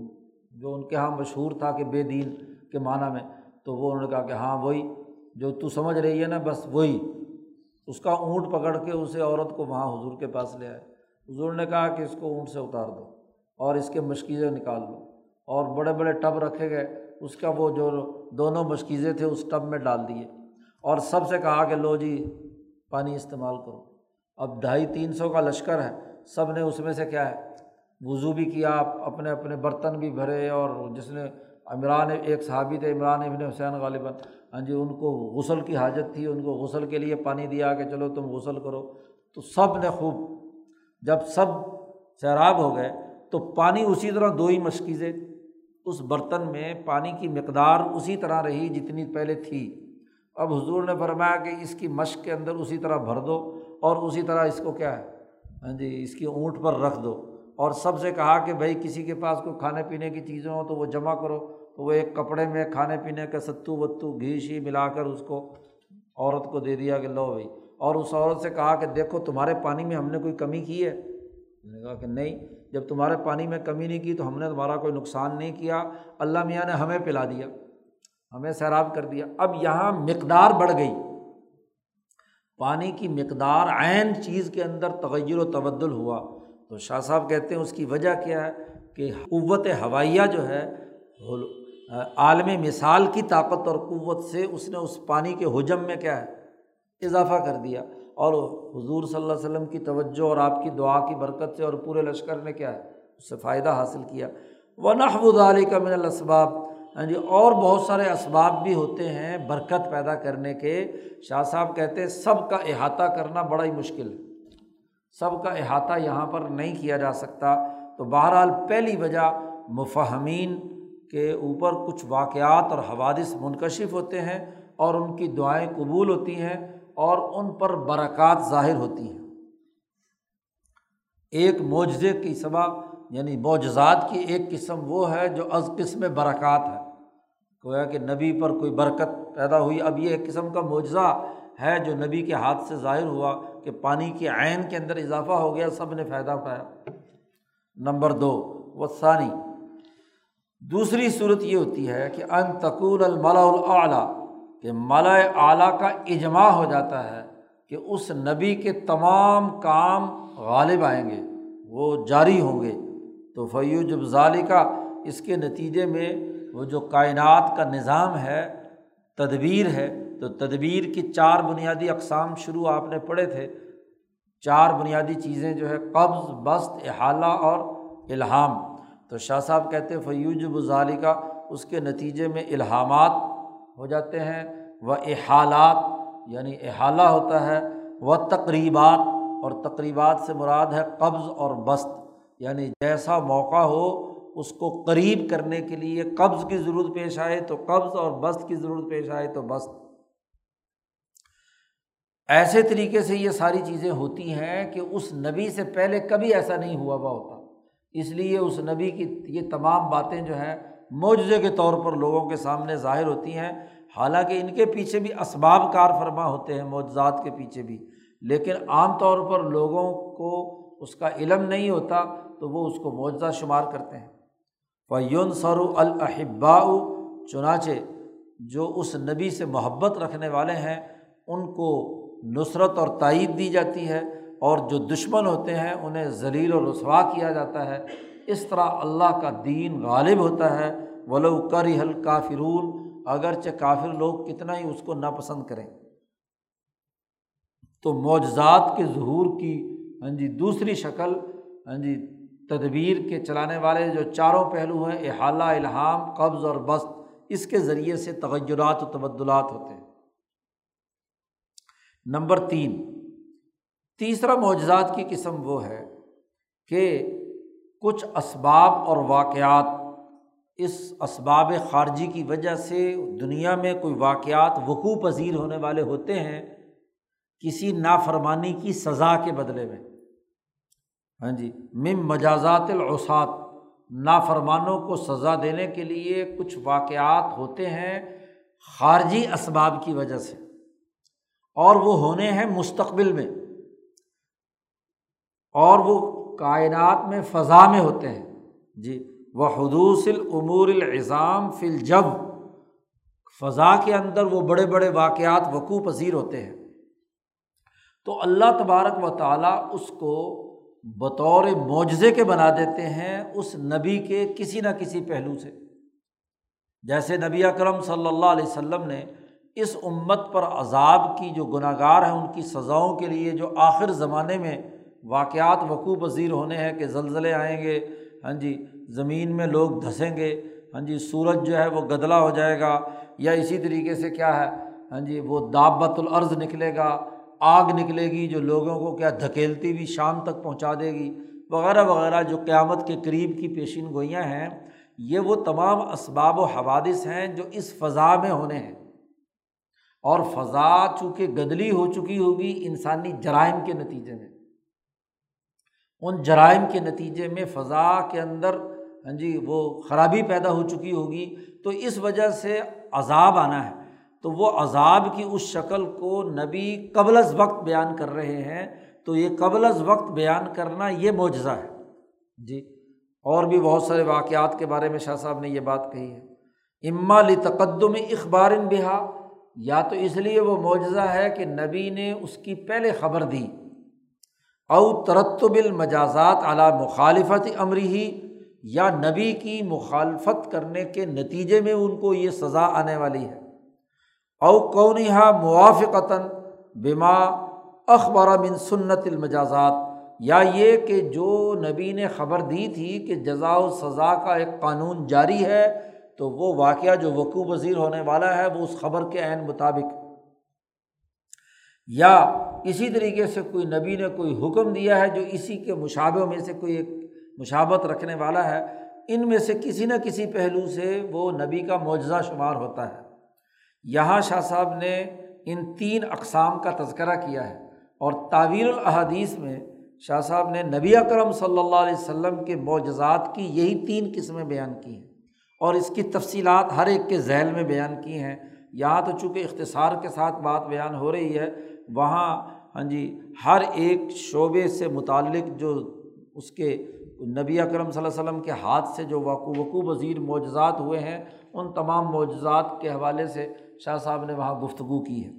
جو ان کے یہاں مشہور تھا کہ بے دین کے معنیٰ میں، تو وہ انہوں نے کہا کہ ہاں وہی جو تو سمجھ رہی ہے نا، بس وہی۔ اس کا اونٹ پکڑ کے اسے عورت کو وہاں حضور کے پاس لے آئے۔ حضور نے کہا کہ اس کو اونٹ سے اتار دو اور اس کے مشکیزیں نکال دو اور بڑے بڑے ٹب رکھے گئے۔ اس کا وہ جو دونوں مشکیزیں تھے اس ٹب میں ڈال دیے اور سب سے کہا کہ لو جی پانی استعمال کرو۔ اب ڈھائی تین سو کا لشکر ہے، سب نے اس میں سے کیا ہے؟ وضو بھی کیا اپنے اپنے برتن بھی بھرے اور جس نے عمران ایک صحابی تھے، عمران ابن حسین غالباً۔ ہاں جی ان کو غسل کی حاجت تھی، ان کو غسل کے لیے پانی دیا کہ چلو تم غسل کرو۔ تو سب نے خوب، جب سب سیراب ہو گئے تو پانی اسی طرح دو ہی مشکیزیں۔ اس برتن میں پانی کی مقدار اسی طرح رہی جتنی پہلے تھی۔ اب حضور نے فرمایا کہ اس کی مشق کے اندر اسی طرح بھر دو اور اسی طرح اس کو کیا ہے؟ ہاں جی اس کی اونٹ پر رکھ دو۔ اور سب سے کہا کہ بھائی، کسی کے پاس کوئی کھانے پینے کی چیزیں ہوں تو وہ جمع کرو۔ تو وہ ایک کپڑے میں کھانے پینے کا ستو وتو گھی شی ملا کر اس کو عورت کو دے دیا کہ لو بھائی۔ اور اس عورت سے کہا کہ دیکھو، تمہارے پانی میں ہم نے کوئی کمی کی ہے؟ نے کہا کہ نہیں۔ جب تمہارے پانی میں کمی نہیں کی تو ہم نے تمہارا کوئی نقصان نہیں کیا، اللہ میاں نے ہمیں پلا دیا، ہمیں سیراب کر دیا۔ اب یہاں مقدار بڑھ گئی۔ پانی کی مقدار عین چیز کے اندر تغیر و تبدل ہوا۔ تو شاہ صاحب کہتے ہیں اس کی وجہ کیا ہے کہ قوت ہوائیہ جو ہے عالمی مثال کی طاقت اور قوت سے اس نے اس پانی کے حجم میں کیا ہے، اضافہ کر دیا۔ اور حضور صلی اللہ علیہ وسلم کی توجہ اور آپ کی دعا کی برکت سے اور پورے لشکر نے کیا ہے، اس سے فائدہ حاصل کیا۔ وہ علی کا من الاسباب ہاں جی اور بہت سارے اسباب بھی ہوتے ہیں برکت پیدا کرنے کے۔ شاہ صاحب کہتے ہیں، سب کا احاطہ کرنا بڑا ہی مشکل ہے۔ سب کا احاطہ یہاں پر نہیں کیا جا سکتا۔ تو بہرحال پہلی وجہ مفہمین کے اوپر کچھ واقعات اور حوادث منکشف ہوتے ہیں اور ان کی دعائیں قبول ہوتی ہیں۔ اور ان پر برکات ظاہر ہوتی ہیں۔ ایک معجزے کی سبب یعنی معجزات کی ایک قسم وہ ہے جو از قسم برکات ہے۔ گویا کہ نبی پر کوئی برکت پیدا ہوئی، اب یہ ایک قسم کا معجزہ ہے جو نبی کے ہاتھ سے ظاہر ہوا کہ پانی کی عین کے اندر اضافہ ہو گیا، سب نے فائدہ پایا نمبر دو وہ ثانی دوسری صورت یہ ہوتی ہے کہ ان تقول الملا اعلیٰ کہ ملا اعلیٰ کا اجماع ہو جاتا ہے کہ اس نبی کے تمام کام غالب آئیں گے، وہ جاری ہوں گے۔ تو فیو جب ظالقہ اس کے نتیجے میں وہ جو کائنات کا نظام ہے، تدبیر ہے، تو تدبیر کی چار بنیادی اقسام شروع آپ نے پڑھے تھے۔ چار بنیادی چیزیں جو ہے، قبض بست احالہ اور الہام۔ تو شاہ صاحب کہتے ہیں فیوج بزالی کا اس کے نتیجے میں الہامات ہو جاتے ہیں۔ وہ احالات یعنی احالہ ہوتا ہے، وہ تقریبات، اور تقریبات سے مراد ہے قبض اور بست۔ یعنی جیسا موقع ہو، اس کو قریب کرنے کے لیے قبض کی ضرورت پیش آئے تو قبض، اور بست کی ضرورت پیش آئے تو بست۔ ایسے طریقے سے یہ ساری چیزیں ہوتی ہیں کہ اس نبی سے پہلے کبھی ایسا نہیں ہوا ہوا ہوتا۔ اس لیے اس نبی کی یہ تمام باتیں جو ہیں معجزے کے طور پر لوگوں کے سامنے ظاہر ہوتی ہیں۔ حالانکہ ان کے پیچھے بھی اسباب کار فرما ہوتے ہیں، معجزات کے پیچھے بھی۔ لیکن عام طور پر لوگوں کو اس کا علم نہیں ہوتا تو وہ اس کو معجزہ شمار کرتے ہیں۔ فیون سرو الحبا چنانچہ جو اس نبی سے محبت رکھنے والے ہیں، ان کو نصرت اور تائید دی جاتی ہے اور جو دشمن ہوتے ہیں، انہیں ذلیل و رسوا کیا جاتا ہے۔ اس طرح اللہ کا دین غالب ہوتا ہے۔ ولو کری حل کافرون اگرچہ کافر لوگ کتنا ہی اس کو ناپسند کریں۔ تو معجزات کے ظہور کی ہاں جی دوسری شکل ہاں جی تدبیر کے چلانے والے جو چاروں پہلو ہیں، احالہ، الہام، قبض اور بست اس کے ذریعے سے تغیرات و تبدلات ہوتے ہیں۔ نمبر تین، تیسرا معجزات کی قسم وہ ہے کہ کچھ اسباب اور واقعات۔ اس اسباب خارجی کی وجہ سے دنیا میں کوئی واقعات وقوع پذیر ہونے والے ہوتے ہیں کسی نافرمانی کی سزا کے بدلے میں۔ ہاں جی مم مجازات العصات، نافرمانوں کو سزا دینے کے لیے کچھ واقعات ہوتے ہیں خارجی اسباب کی وجہ سے، اور وہ ہونے ہیں مستقبل میں، اور وہ کائنات میں فضا میں ہوتے ہیں۔ جی وہ حدوث العمور العظام فی الجب فضا کے اندر وہ بڑے بڑے واقعات وقوع پذیر ہوتے ہیں۔ تو اللہ تبارک و تعالیٰ اس کو بطور معجزے کے بنا دیتے ہیں اس نبی کے کسی نہ کسی پہلو سے۔ جیسے نبی اکرم صلی اللہ علیہ وسلم نے اس امت پر عذاب کی جو گناہ گار ہیں ان کی سزاؤں کے لیے جو آخر زمانے میں واقعات وقوع پذیر ہونے ہیں کہ زلزلے آئیں گے ہاں جی زمین میں لوگ دھنسیں گے ہاں جی سورج جو ہے وہ گدلا ہو جائے گا، یا اسی طریقے سے کیا ہے ہاں جی وہ دعبت العرض نکلے گا، آگ نکلے گی جو لوگوں کو کیا دھکیلتی ہوئی شام تک پہنچا دے گی، وغیرہ وغیرہ جو قیامت کے قریب کی پیشین گوئیاں ہیں، یہ وہ تمام اسباب و حوادث ہیں جو اس فضا میں ہونے ہیں۔ اور فضا چونکہ گدلی ہو چکی ہوگی انسانی جرائم کے نتیجے میں۔ ان جرائم کے نتیجے میں فضا کے اندر ہاں جی وہ خرابی پیدا ہو چکی ہوگی۔ تو اس وجہ سے عذاب آنا ہے۔ تو وہ عذاب کی اس شکل کو نبی قبل از وقت بیان کر رہے ہیں۔ تو یہ قبل از وقت بیان کرنا یہ معجزہ ہے۔ جی اور بھی بہت سارے واقعات کے بارے میں شاہ صاحب نے یہ بات کہی ہے۔ اما لی تقدم اخبار بہا، یا تو اس لیے وہ معجزہ ہے کہ نبی نے اس کی پہلے خبر دی۔ او ترتب المجازات اعلیٰ مخالفت امری ہی یا نبی کی مخالفت کرنے کے نتیجے میں ان کو یہ سزا آنے والی ہے۔ او کونہا موافقتاً بما اخبار من سنت المجازات، یا یہ کہ جو نبی نے خبر دی تھی کہ جزا و سزا کا ایک قانون جاری ہے، تو وہ واقعہ جو وقوع وزیر ہونے والا ہے، وہ اس خبر کے عین مطابق یا اسی طریقے سے کوئی نبی نے کوئی حکم دیا ہے جو اسی کے مشابوں میں سے کوئی ایک مشابت رکھنے والا ہے، ان میں سے کسی نہ کسی پہلو سے وہ نبی کا معجزہ شمار ہوتا ہے۔ یہاں شاہ صاحب نے ان تین اقسام کا تذکرہ کیا ہے اور تعویر الحادیث میں شاہ صاحب نے نبی اکرم صلی اللہ علیہ وسلم کے معجزات کی یہی تین قسمیں بیان کی ہیں اور اس کی تفصیلات ہر ایک کے ذیل میں بیان کی ہیں۔ یہاں تو چونکہ اختصار کے ساتھ بات بیان ہو رہی ہے وہاں ہاں جی ہر ایک شعبے سے متعلق جو اس کے نبی اکرم صلی اللہ علیہ وسلم کے ہاتھ سے جو وقوع وقوع وزیر معجزات ہوئے ہیں، ان تمام معجزات کے حوالے سے شاہ صاحب نے وہاں گفتگو کی ہے۔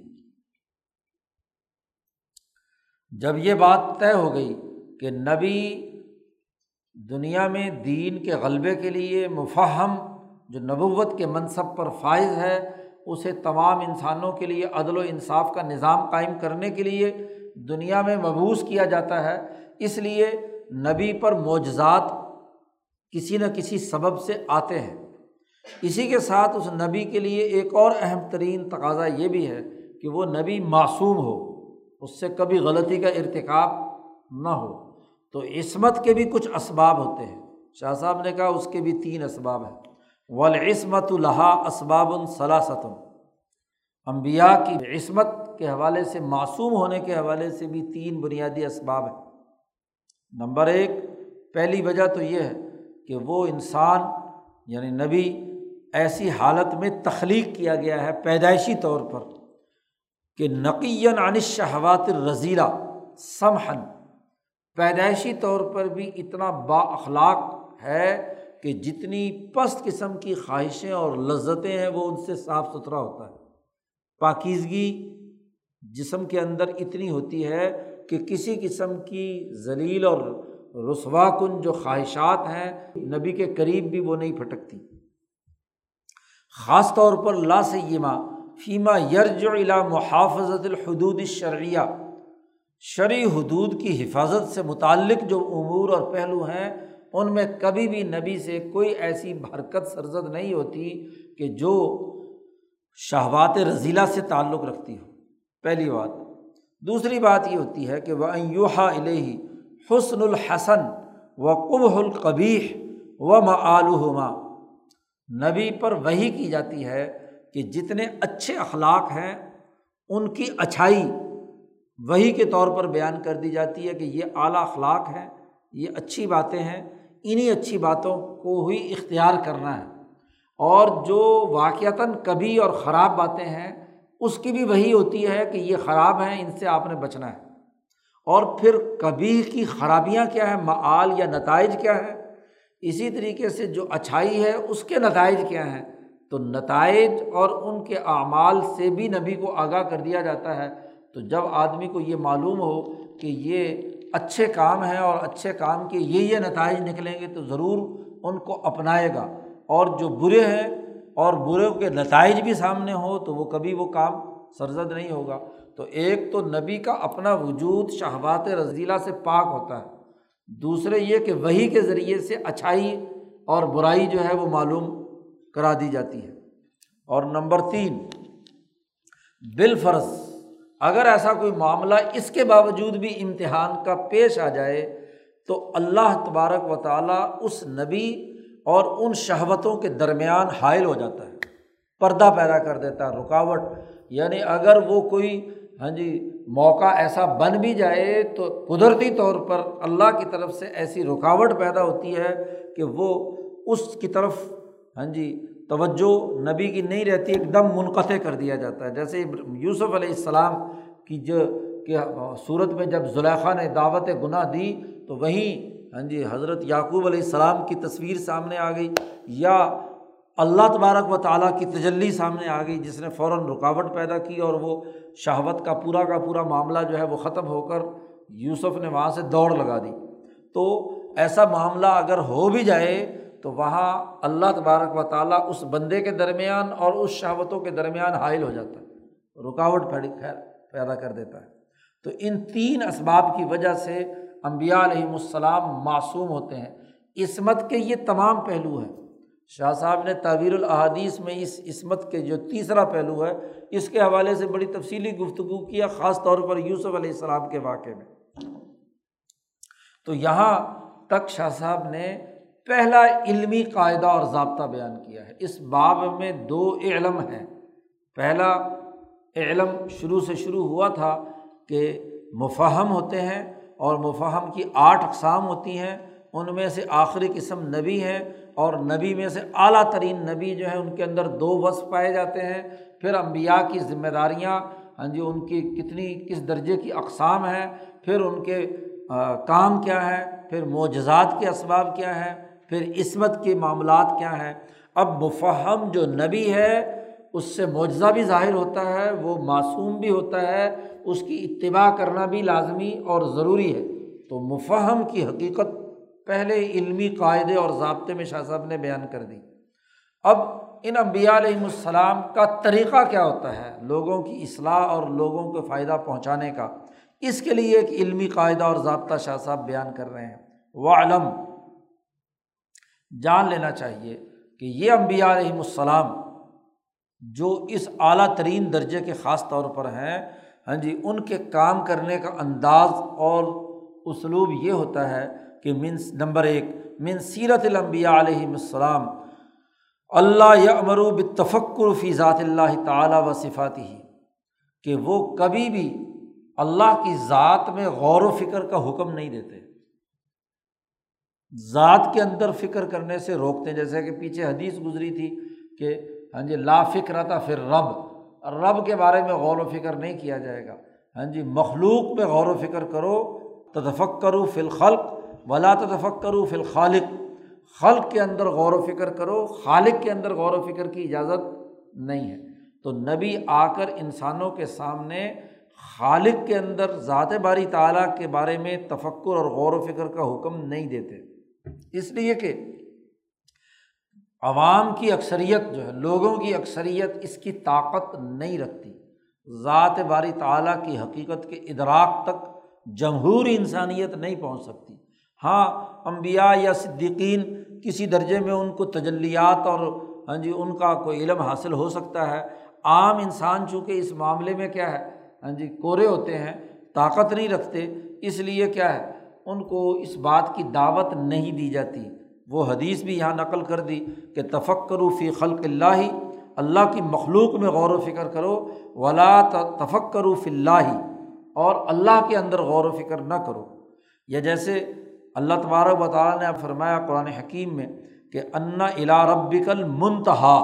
جب یہ بات طے ہو گئی کہ نبی دنیا میں دین کے غلبے کے لیے مفہم، جو نبوت کے منصب پر فائز ہے اسے تمام انسانوں کے لیے عدل و انصاف کا نظام قائم کرنے کے لیے دنیا میں مبوس کیا جاتا ہے۔ اس لیے نبی پر معجزات کسی نہ کسی سبب سے آتے ہیں۔ اسی کے ساتھ اس نبی کے لیے ایک اور اہم ترین تقاضا یہ بھی ہے کہ وہ نبی معصوم ہو۔ اس سے کبھی غلطی کا ارتکاب نہ ہو۔ تو عصمت کے بھی کچھ اسباب ہوتے ہیں۔ شاہ صاحب نے کہا اس کے بھی تین اسباب ہیں۔ ولعصمت الحا اسباب الصلاثتم امبیا کی عصمت کے حوالے سے، معصوم ہونے کے حوالے سے بھی تین بنیادی اسباب ہیں۔ نمبر ایک، پہلی وجہ تو یہ ہے کہ وہ انسان یعنی نبی، ایسی حالت میں تخلیق کیا گیا ہے پیدائشی طور پر کہ نقین عن شہوات رضیلا سمحن پیدائشی طور پر بھی اتنا با اخلاق ہے کہ جتنی پست قسم کی خواہشیں اور لذتیں ہیں وہ ان سے صاف ستھرا ہوتا ہے۔ پاکیزگی جسم کے اندر اتنی ہوتی ہے کہ کسی قسم کی ذلیل اور رسوا کن جو خواہشات ہیں، نبی کے قریب بھی وہ نہیں پھٹکتی۔ خاص طور پر لا سیما فیما یرج الا محافظت الحدود شرعیہ شرعی حدود کی حفاظت سے متعلق جو امور اور پہلو ہیں ان میں کبھی بھی نبی سے کوئی ایسی حرکت سرزد نہیں ہوتی کہ جو شہوات رضیلا سے تعلق رکھتی ہو۔ پہلی بات۔ دوسری بات یہ ہوتی ہے کہ وہ یوہا الہی حسن الحسن و قبح القبیح و معلوما نبی پر وہی کی جاتی ہے کہ جتنے اچھے اخلاق ہیں، ان کی اچھائی وہی کے طور پر بیان کر دی جاتی ہے کہ یہ اعلیٰ اخلاق ہیں، یہ اچھی باتیں ہیں۔ انہیں اچھی باتوں کو ہی اختیار کرنا ہے۔ اور جو واقعتاً کبھی اور خراب باتیں ہیں، اس کی بھی وہی ہوتی ہے کہ یہ خراب ہیں، ان سے آپ نے بچنا ہے۔ اور پھر کبھی کی خرابیاں کیا ہیں، معال یا نتائج کیا ہے اسی طریقے سے جو اچھائی ہے، اس کے نتائج کیا ہیں؟ تو نتائج اور ان کے اعمال سے بھی نبی کو آگاہ کر دیا جاتا ہے۔ تو جب آدمی کو یہ معلوم ہو کہ یہ اچھے کام ہیں اور اچھے کام کے یہ یہ نتائج نکلیں گے تو ضرور ان کو اپنائے گا۔ اور جو برے ہیں اور برے کے نتائج بھی سامنے ہو تو وہ کبھی وہ کام سرزد نہیں ہوگا۔ تو ایک تو نبی کا اپنا وجود شہبات رضیلہ سے پاک ہوتا ہے۔ دوسرے یہ کہ وہی کے ذریعے سے اچھائی اور برائی جو ہے وہ معلوم کرا دی جاتی ہے۔ اور نمبر تین، بالفرض۔ اگر ایسا کوئی معاملہ اس کے باوجود بھی امتحان کا پیش آ جائے، تو اللہ تبارک و تعالیٰ اس نبی اور ان شہوتوں کے درمیان حائل ہو جاتا ہے، پردہ پیدا کر دیتا ہے، رکاوٹ۔ یعنی اگر وہ کوئی ہاں جی موقع ایسا بن بھی جائے تو قدرتی طور پر اللہ کی طرف سے ایسی رکاوٹ پیدا ہوتی ہے کہ وہ اس کی طرف ہاں جی توجہ نبی کی نہیں رہتی، ایک دم منقطع کر دیا جاتا ہے۔ جیسے یوسف علیہ السلام کی جو کہ صورت میں جب زلیخا نے دعوت گناہ دی تو وہیں ہاں جی حضرت یعقوب علیہ السلام کی تصویر سامنے آ گئی یا اللہ تبارک و تعالیٰ کی تجلی سامنے آ گئی، جس نے فوراً رکاوٹ پیدا کی اور وہ شہوت کا پورا کا پورا معاملہ جو ہے وہ ختم ہو کر یوسف نے وہاں سے دوڑ لگا دی۔ تو ایسا معاملہ اگر ہو بھی جائے تو وہاں اللہ تبارک و تعالیٰ اس بندے کے درمیان اور اس شہوتوں کے درمیان حائل ہو جاتا ہے۔ رکاوٹ خیر پیدا کر دیتا ہے۔ تو ان تین اسباب کی وجہ سے امبیا علیہم السلام معصوم ہوتے ہیں۔ عصمت کے یہ تمام پہلو ہیں۔ شاہ صاحب نے تعویر الحادیث میں اس عصمت کے جو تیسرا پہلو ہے، اس کے حوالے سے بڑی تفصیلی گفتگو کیا، خاص طور پر یوسف علیہ السلام کے واقعے میں۔ تو یہاں تک شاہ صاحب نے پہلا علمی قاعدہ اور ضابطہ بیان کیا ہے۔ اس باب میں دو علم ہیں۔ پہلا علم شروع سے شروع ہوا تھا کہ مفہم ہوتے ہیں اور مفہم کی آٹھ اقسام ہوتی ہیں۔ ان میں سے آخری قسم نبی ہیں اور نبی میں سے اعلیٰ ترین نبی جو ہے ان کے اندر دو وصف پائے جاتے ہیں۔ پھر امبیا کی ذمہ داریاں ہاں جی ان کی کتنی، کس درجے کی اقسام ہیں، پھر ان کے کام کیا ہے پھر معجزات کے اسباب کیا ہیں پھر عصمت کے معاملات کیا ہیں؟ اب مفہم جو نبی ہے، اس سے معجزہ بھی ظاہر ہوتا ہے، وہ معصوم بھی ہوتا ہے، اس کی اتباع کرنا بھی لازمی اور ضروری ہے۔ تو مفہم کی حقیقت پہلے علمی قاعدے اور ضابطے میں شاہ صاحب نے بیان کر دی۔ اب ان امبیا علیہم السلام کا طریقہ کیا ہوتا ہے؟ لوگوں کی اصلاح اور لوگوں کو فائدہ پہنچانے کا۔ اس کے لیے ایک علمی قاعدہ اور ضابطہ شاہ صاحب بیان کر رہے ہیں۔ وہ علم جان لینا چاہیے کہ یہ امبیا علیہم السلام جو اس اعلیٰ ترین درجے کے خاص طور پر ہیں ہاں جی ان کے کام کرنے کا انداز اور اسلوب یہ ہوتا ہے کہ من نمبر ایک، من سیرت الانبیاء علیہم السلام، اللہ یا امرو بتفکر فی ذات اللہ تعالیٰ و صفاتی ہی کہ وہ کبھی بھی اللہ کی ذات میں غور و فکر کا حکم نہیں دیتے۔ ذات کے اندر فکر کرنے سے روکتے ہیں۔ جیسے کہ پیچھے حدیث گزری تھی کہ ہاں جی لا فکر تھا پھر رب رب کے بارے میں غور و فکر نہیں کیا جائے گا۔ ہاں جی مخلوق میں غور و فکر کرو۔ تدفک کرو فی الخلق ولا تفک کرو فی الخالق۔ خلق کے اندر غور و فکر کرو۔ خالق کے اندر غور و فکر کی اجازت نہیں ہے۔ تو نبی آ کر انسانوں کے سامنے خالق کے اندر ذات باری تعالیٰ کے بارے میں تفکر اور غور و فکر کا حکم نہیں دیتے۔ اس لیے کہ عوام کی اکثریت جو ہے، لوگوں کی اکثریت اس کی طاقت نہیں رکھتی۔ ذات باری تعالیٰ کی حقیقت کے ادراک تک جمہوری انسانیت نہیں پہنچ سکتی۔ ہاں امبیا یا صدیقین کسی درجے میں ان کو تجلیات اور ہاں جی ان کا کوئی علم حاصل ہو سکتا ہے۔ عام انسان چونکہ اس معاملے میں کیا ہے ہاں جی کورے ہوتے ہیں، طاقت نہیں رکھتے۔ اس لیے کیا ہے ان کو اس بات کی دعوت نہیں دی جاتی۔ وہ حدیث بھی یہاں نقل کر دی کہ تفکر فی خلق اللہ اللہ کی مخلوق میں غور و فکر کرو، ولا تفکر فی اللہ، اور اللہ کے اندر غور و فکر نہ کرو۔ یا جیسے اللہ تبارک و تعالیٰ نے اب فرمایا قرآن حکیم میں کہ انا الا رب کل منتہا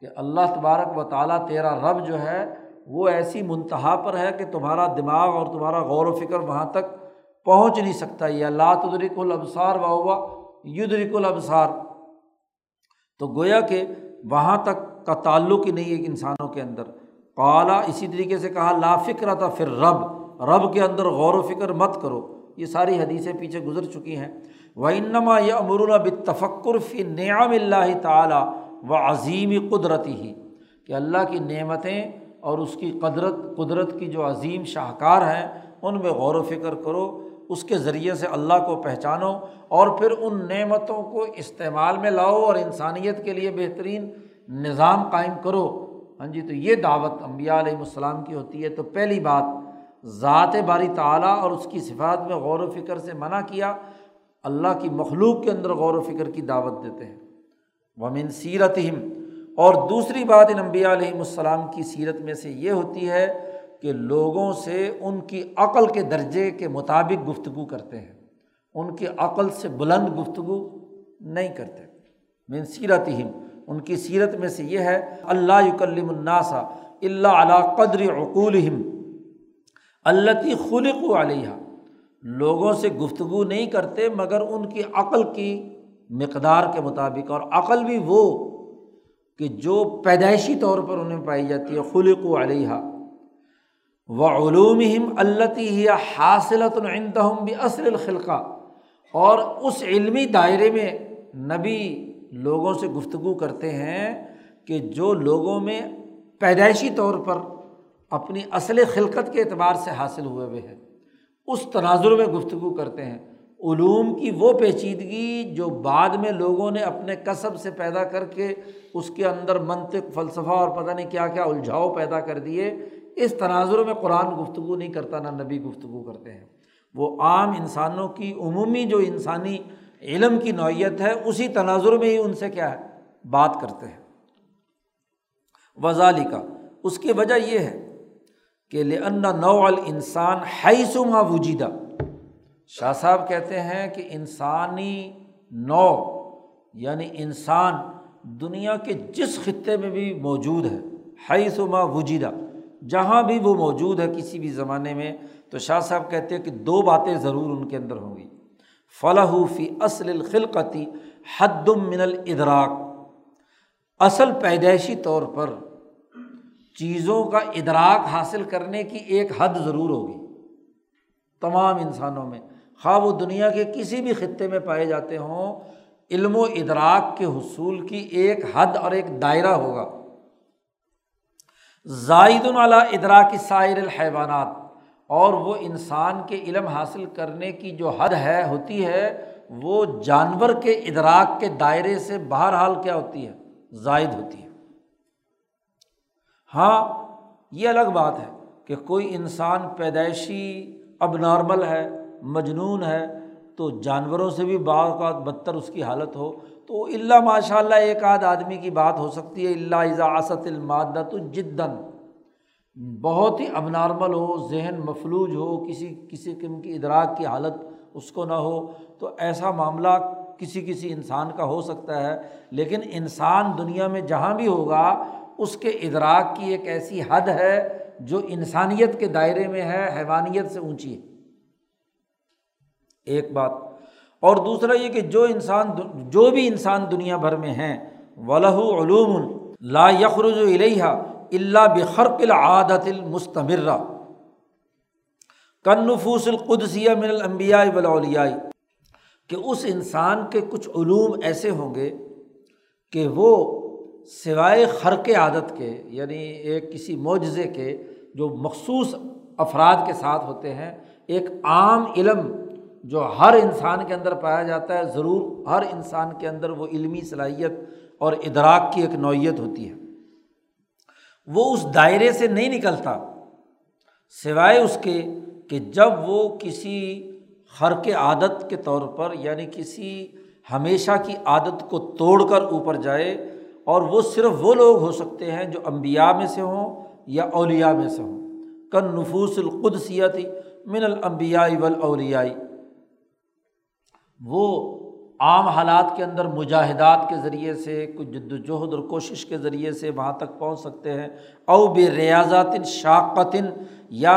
کہ اللہ تبارک و تعالیٰ تیرا رب جو ہے وہ ایسی منتہا پر ہے کہ تمہارا دماغ اور تمہارا غور و فکر وہاں تک پہنچ نہیں سکتا۔ یہ اللہ تدریک الابصار و ہوا یدرک الابصار۔ تو گویا کہ وہاں تک کا تعلق ہی نہیں ہے انسانوں کے اندر۔ قالا اسی طریقے سے کہا، لا فکر تھا پھر رب رب کے اندر غور و فکر مت کرو۔ یہ ساری حدیثیں پیچھے گزر چکی ہیں۔ و انما یہ امرون بتفکر فی نعم اللہ تعالیٰ و عظیمی قدرتی ہی کہ اللہ کی نعمتیں اور اس کی قدرت قدرت کی جو عظیم شاہکار ہیں، ان میں غور و فکر کرو۔ اس کے ذریعے سے اللہ کو پہچانو اور پھر ان نعمتوں کو استعمال میں لاؤ اور انسانیت کے لیے بہترین نظام قائم کرو۔ ہاں جی تو یہ دعوت امبیا علیہم السلام کی ہوتی ہے۔ تو پہلی بات، ذات باری تعلیٰ اور اس کی صفات میں غور و فکر سے منع کیا، اللہ کی مخلوق کے اندر غور و فکر کی دعوت دیتے ہیں۔ ومن سیرت اور دوسری بات ان انبیاء علیہم السلام کی سیرت میں سے یہ ہوتی ہے کہ لوگوں سے ان کی عقل کے درجے کے مطابق گفتگو کرتے ہیں۔ ان کی عقل سے بلند گفتگو نہیں کرتے۔ من سیرت ان کی سیرت میں سے یہ ہے اللہ یکلم الناسا اللہ علیہ قدر عقول اللہ خلق علیہ لوگوں سے گفتگو نہیں کرتے، مگر ان کی عقل کی مقدار کے مطابق، اور عقل بھی وہ کہ جو پیدائشی طور پر انہیں پائی جاتی ہے خلق و علیہ و علوم اللہ حاصلۃ العتم بھی اصل الخلقہ اور اس علمی دائرے میں نبی لوگوں سے گفتگو کرتے ہیں کہ جو لوگوں میں پیدائشی طور پر اپنی اصل خلقت کے اعتبار سے حاصل ہوئے ہوئے ہیں، اس تناظر میں گفتگو کرتے ہیں۔ علوم کی وہ پیچیدگی جو بعد میں لوگوں نے اپنے کسب سے پیدا کر کے اس کے اندر منطق، فلسفہ اور پتہ نہیں کیا کیا الجھاؤ پیدا کر دیے اس تناظر میں قرآن گفتگو نہیں کرتا، نہ نبی گفتگو کرتے ہیں۔ وہ عام انسانوں کی، عمومی جو انسانی علم کی نوعیت ہے، اسی تناظر میں ہی ان سے کیا ہے؟ بات کرتے ہیں۔ وزالی کا اس کی وجہ یہ ہے کہ لنا نو الانسان حیثما وجیدہ شاہ صاحب کہتے ہیں کہ انسانی نو یعنی انسان دنیا کے جس خطے میں بھی موجود ہے حیثما وجیدہ جہاں بھی وہ موجود ہے کسی بھی زمانے میں، تو شاہ صاحب کہتے ہیں کہ دو باتیں ضرور ان کے اندر ہوں گی۔ فلاح فی اصل الخلقتی حد من الادراک اصل پیدائشی طور پر چیزوں کا ادراک حاصل کرنے کی ایک حد ضرور ہوگی۔ تمام انسانوں میں، خواہ وہ دنیا کے کسی بھی خطے میں پائے جاتے ہوں، علم و ادراک کے حصول کی ایک حد اور ایک دائرہ ہوگا۔ زائد العلیٰ ادراک سائر الحیوانات، اور وہ انسان کے علم حاصل کرنے کی جو حد ہے، ہوتی ہے، وہ جانور کے ادراک کے دائرے سے بہرحال کیا ہوتی ہے؟ زائد ہوتی ہے۔ ہاں یہ الگ بات ہے کہ کوئی انسان پیدائشی اب نارمل ہے، مجنون ہے، تو جانوروں سے بھی بعض اوقات بدتر اس کی حالت ہو۔ تو اللہ ماشاء اللہ ایک آدھ آدمی کی بات ہو سکتی ہے اللہ اضاست المادہ تو جدن بہت ہی اب نارمل ہو، ذہن مفلوج ہو، کسی کسی قسم کی ادراک کی حالت اس کو نہ ہو۔ تو ایسا معاملہ کسی کسی انسان کا ہو سکتا ہے، لیکن انسان دنیا میں جہاں بھی ہوگا، اس کے ادراک کی ایک ایسی حد ہے جو انسانیت کے دائرے میں ہے، حیوانیت سے اونچی۔ ہے ایک بات اور دوسرا یہ کہ جو انسان جو بھی انسان دنیا بھر میں ہیں ولہ علوم لا یخرج الیہ اللہ بخرق العادت المستمرہ کن نفوس القدسیہ من الانبیاء ولالیاء کہ اس انسان کے کچھ علوم ایسے ہوں گے کہ وہ سوائے خرق عادت کے یعنی ایک کسی معجزے کے، جو مخصوص افراد کے ساتھ ہوتے ہیں، ایک عام علم جو ہر انسان کے اندر پایا جاتا ہے، ضرور ہر انسان کے اندر وہ علمی صلاحیت اور ادراک کی ایک نوعیت ہوتی ہے۔ وہ اس دائرے سے نہیں نکلتا، سوائے اس کے کہ جب وہ کسی خرق عادت کے طور پر یعنی کسی ہمیشہ کی عادت کو توڑ کر اوپر جائے، اور وہ صرف وہ لوگ ہو سکتے ہیں جو امبیا میں سے ہوں یا اولیا میں سے ہوں۔ کن نفوس القدسیتی من الانبیاء والاولیائی وہ عام حالات کے اندر مجاہدات کے ذریعے سے، کچھ جد وجہد اور کوشش کے ذریعے سے وہاں تک پہنچ سکتے ہیں، او بے ریاضات شاقتن یا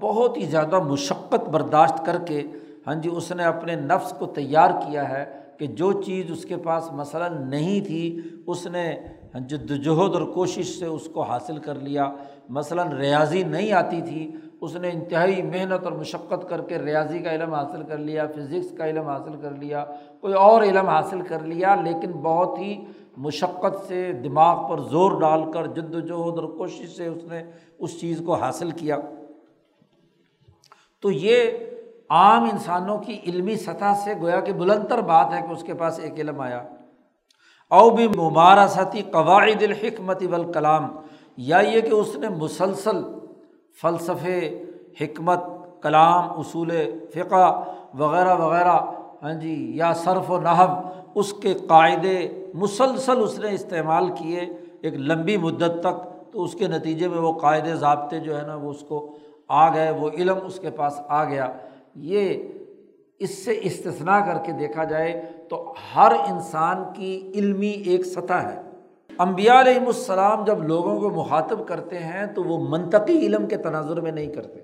بہت ہی زیادہ مشقت برداشت کر کے ہاں جی اس نے اپنے نفس کو تیار کیا ہے کہ جو چیز اس کے پاس مثلاً نہیں تھی، اس نے جد وجہد اور کوشش سے اس کو حاصل کر لیا۔ مثلاً ریاضی نہیں آتی تھی اس نے انتہائی محنت اور مشقت کر کے ریاضی کا علم حاصل کر لیا، فزکس کا علم حاصل کر لیا، کوئی اور علم حاصل کر لیا، لیکن بہت ہی مشقت سے دماغ پر زور ڈال کر جد وجہد اور کوشش سے اس نے اس چیز کو حاصل کیا۔ تو یہ عام انسانوں کی علمی سطح سے گویا کہ بلند تر بات ہے کہ اس کے پاس ایک علم آیا۔ او بھی مبارستی قواعد الحکمت والکلام، یا یہ کہ اس نے مسلسل فلسفے، حکمت، کلام، اصول فقہ وغیرہ وغیرہ ہاں جی یا صرف و نحب اس کے قاعدے مسلسل اس نے استعمال کیے ایک لمبی مدت تک، تو اس کے نتیجے میں وہ قاعدے ضابطے جو ہے نا، وہ اس کو آ گئے، وہ علم اس کے پاس آ گیا۔ یہ اس سے استثنا کر کے دیکھا جائے تو ہر انسان کی علمی ایک سطح ہے۔ امبیا علیہم السلام جب لوگوں کو مخاطب کرتے ہیں تو وہ منطقی علم کے تناظر میں نہیں کرتے۔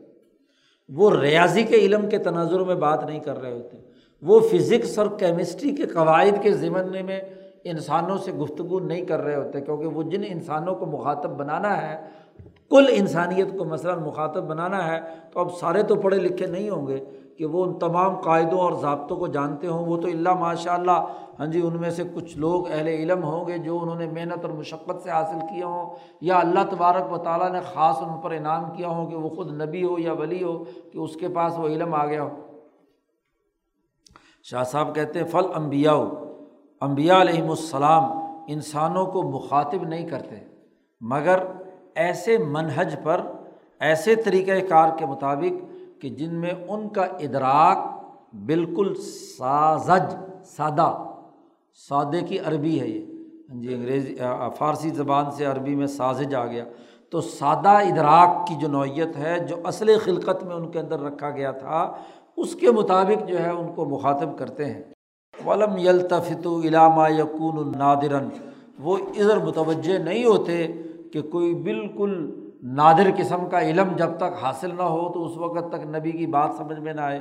وہ ریاضی کے علم کے تناظر میں بات نہیں کر رہے ہوتے۔ وہ فزکس اور کیمسٹری کے قواعد کے ذمن میں انسانوں سے گفتگو نہیں کر رہے ہوتے، کیونکہ وہ جن انسانوں کو مخاطب بنانا ہے، کل انسانیت کو مثلاً مخاطب بنانا ہے، تو اب سارے تو پڑھے لکھے نہیں ہوں گے۔ کہ وہ ان تمام قاعدوں اور ضابطوں کو جانتے ہوں، وہ تو اللہ ماشاء اللہ ہاں جی ان میں سے کچھ لوگ اہل علم ہوں گے جو انہوں نے محنت اور مشقت سے حاصل کیے ہوں، یا اللہ تبارک و تعالیٰ نے خاص ان پر انعام کیا ہوں کہ وہ خود نبی ہو یا ولی ہو کہ اس کے پاس وہ علم آ گیا ہو۔ شاہ صاحب کہتے ہیں، فل امبیا امبیا علیہم السلام انسانوں کو مخاطب نہیں کرتے، مگر ایسے منہج پر، ایسے طریقۂ کار کے مطابق کہ جن میں ان کا ادراک بالکل سازج، سادہ، سادے کی عربی ہے یہ۔ ہاں جی انگریزی فارسی زبان سے عربی میں سازج آ گیا۔ تو سادہ ادراک کی جو نوعیت ہے، جو اصل خلقت میں ان کے اندر رکھا گیا تھا، اس کے مطابق جو ہے، ان کو مخاطب کرتے ہیں۔ ولم یلتفت علامہ یقون النادرن وہ ادھر متوجہ نہیں ہوتے کہ کوئی بالکل نادر قسم کا علم جب تک حاصل نہ ہو تو اس وقت تک نبی کی بات سمجھ میں نہ آئے۔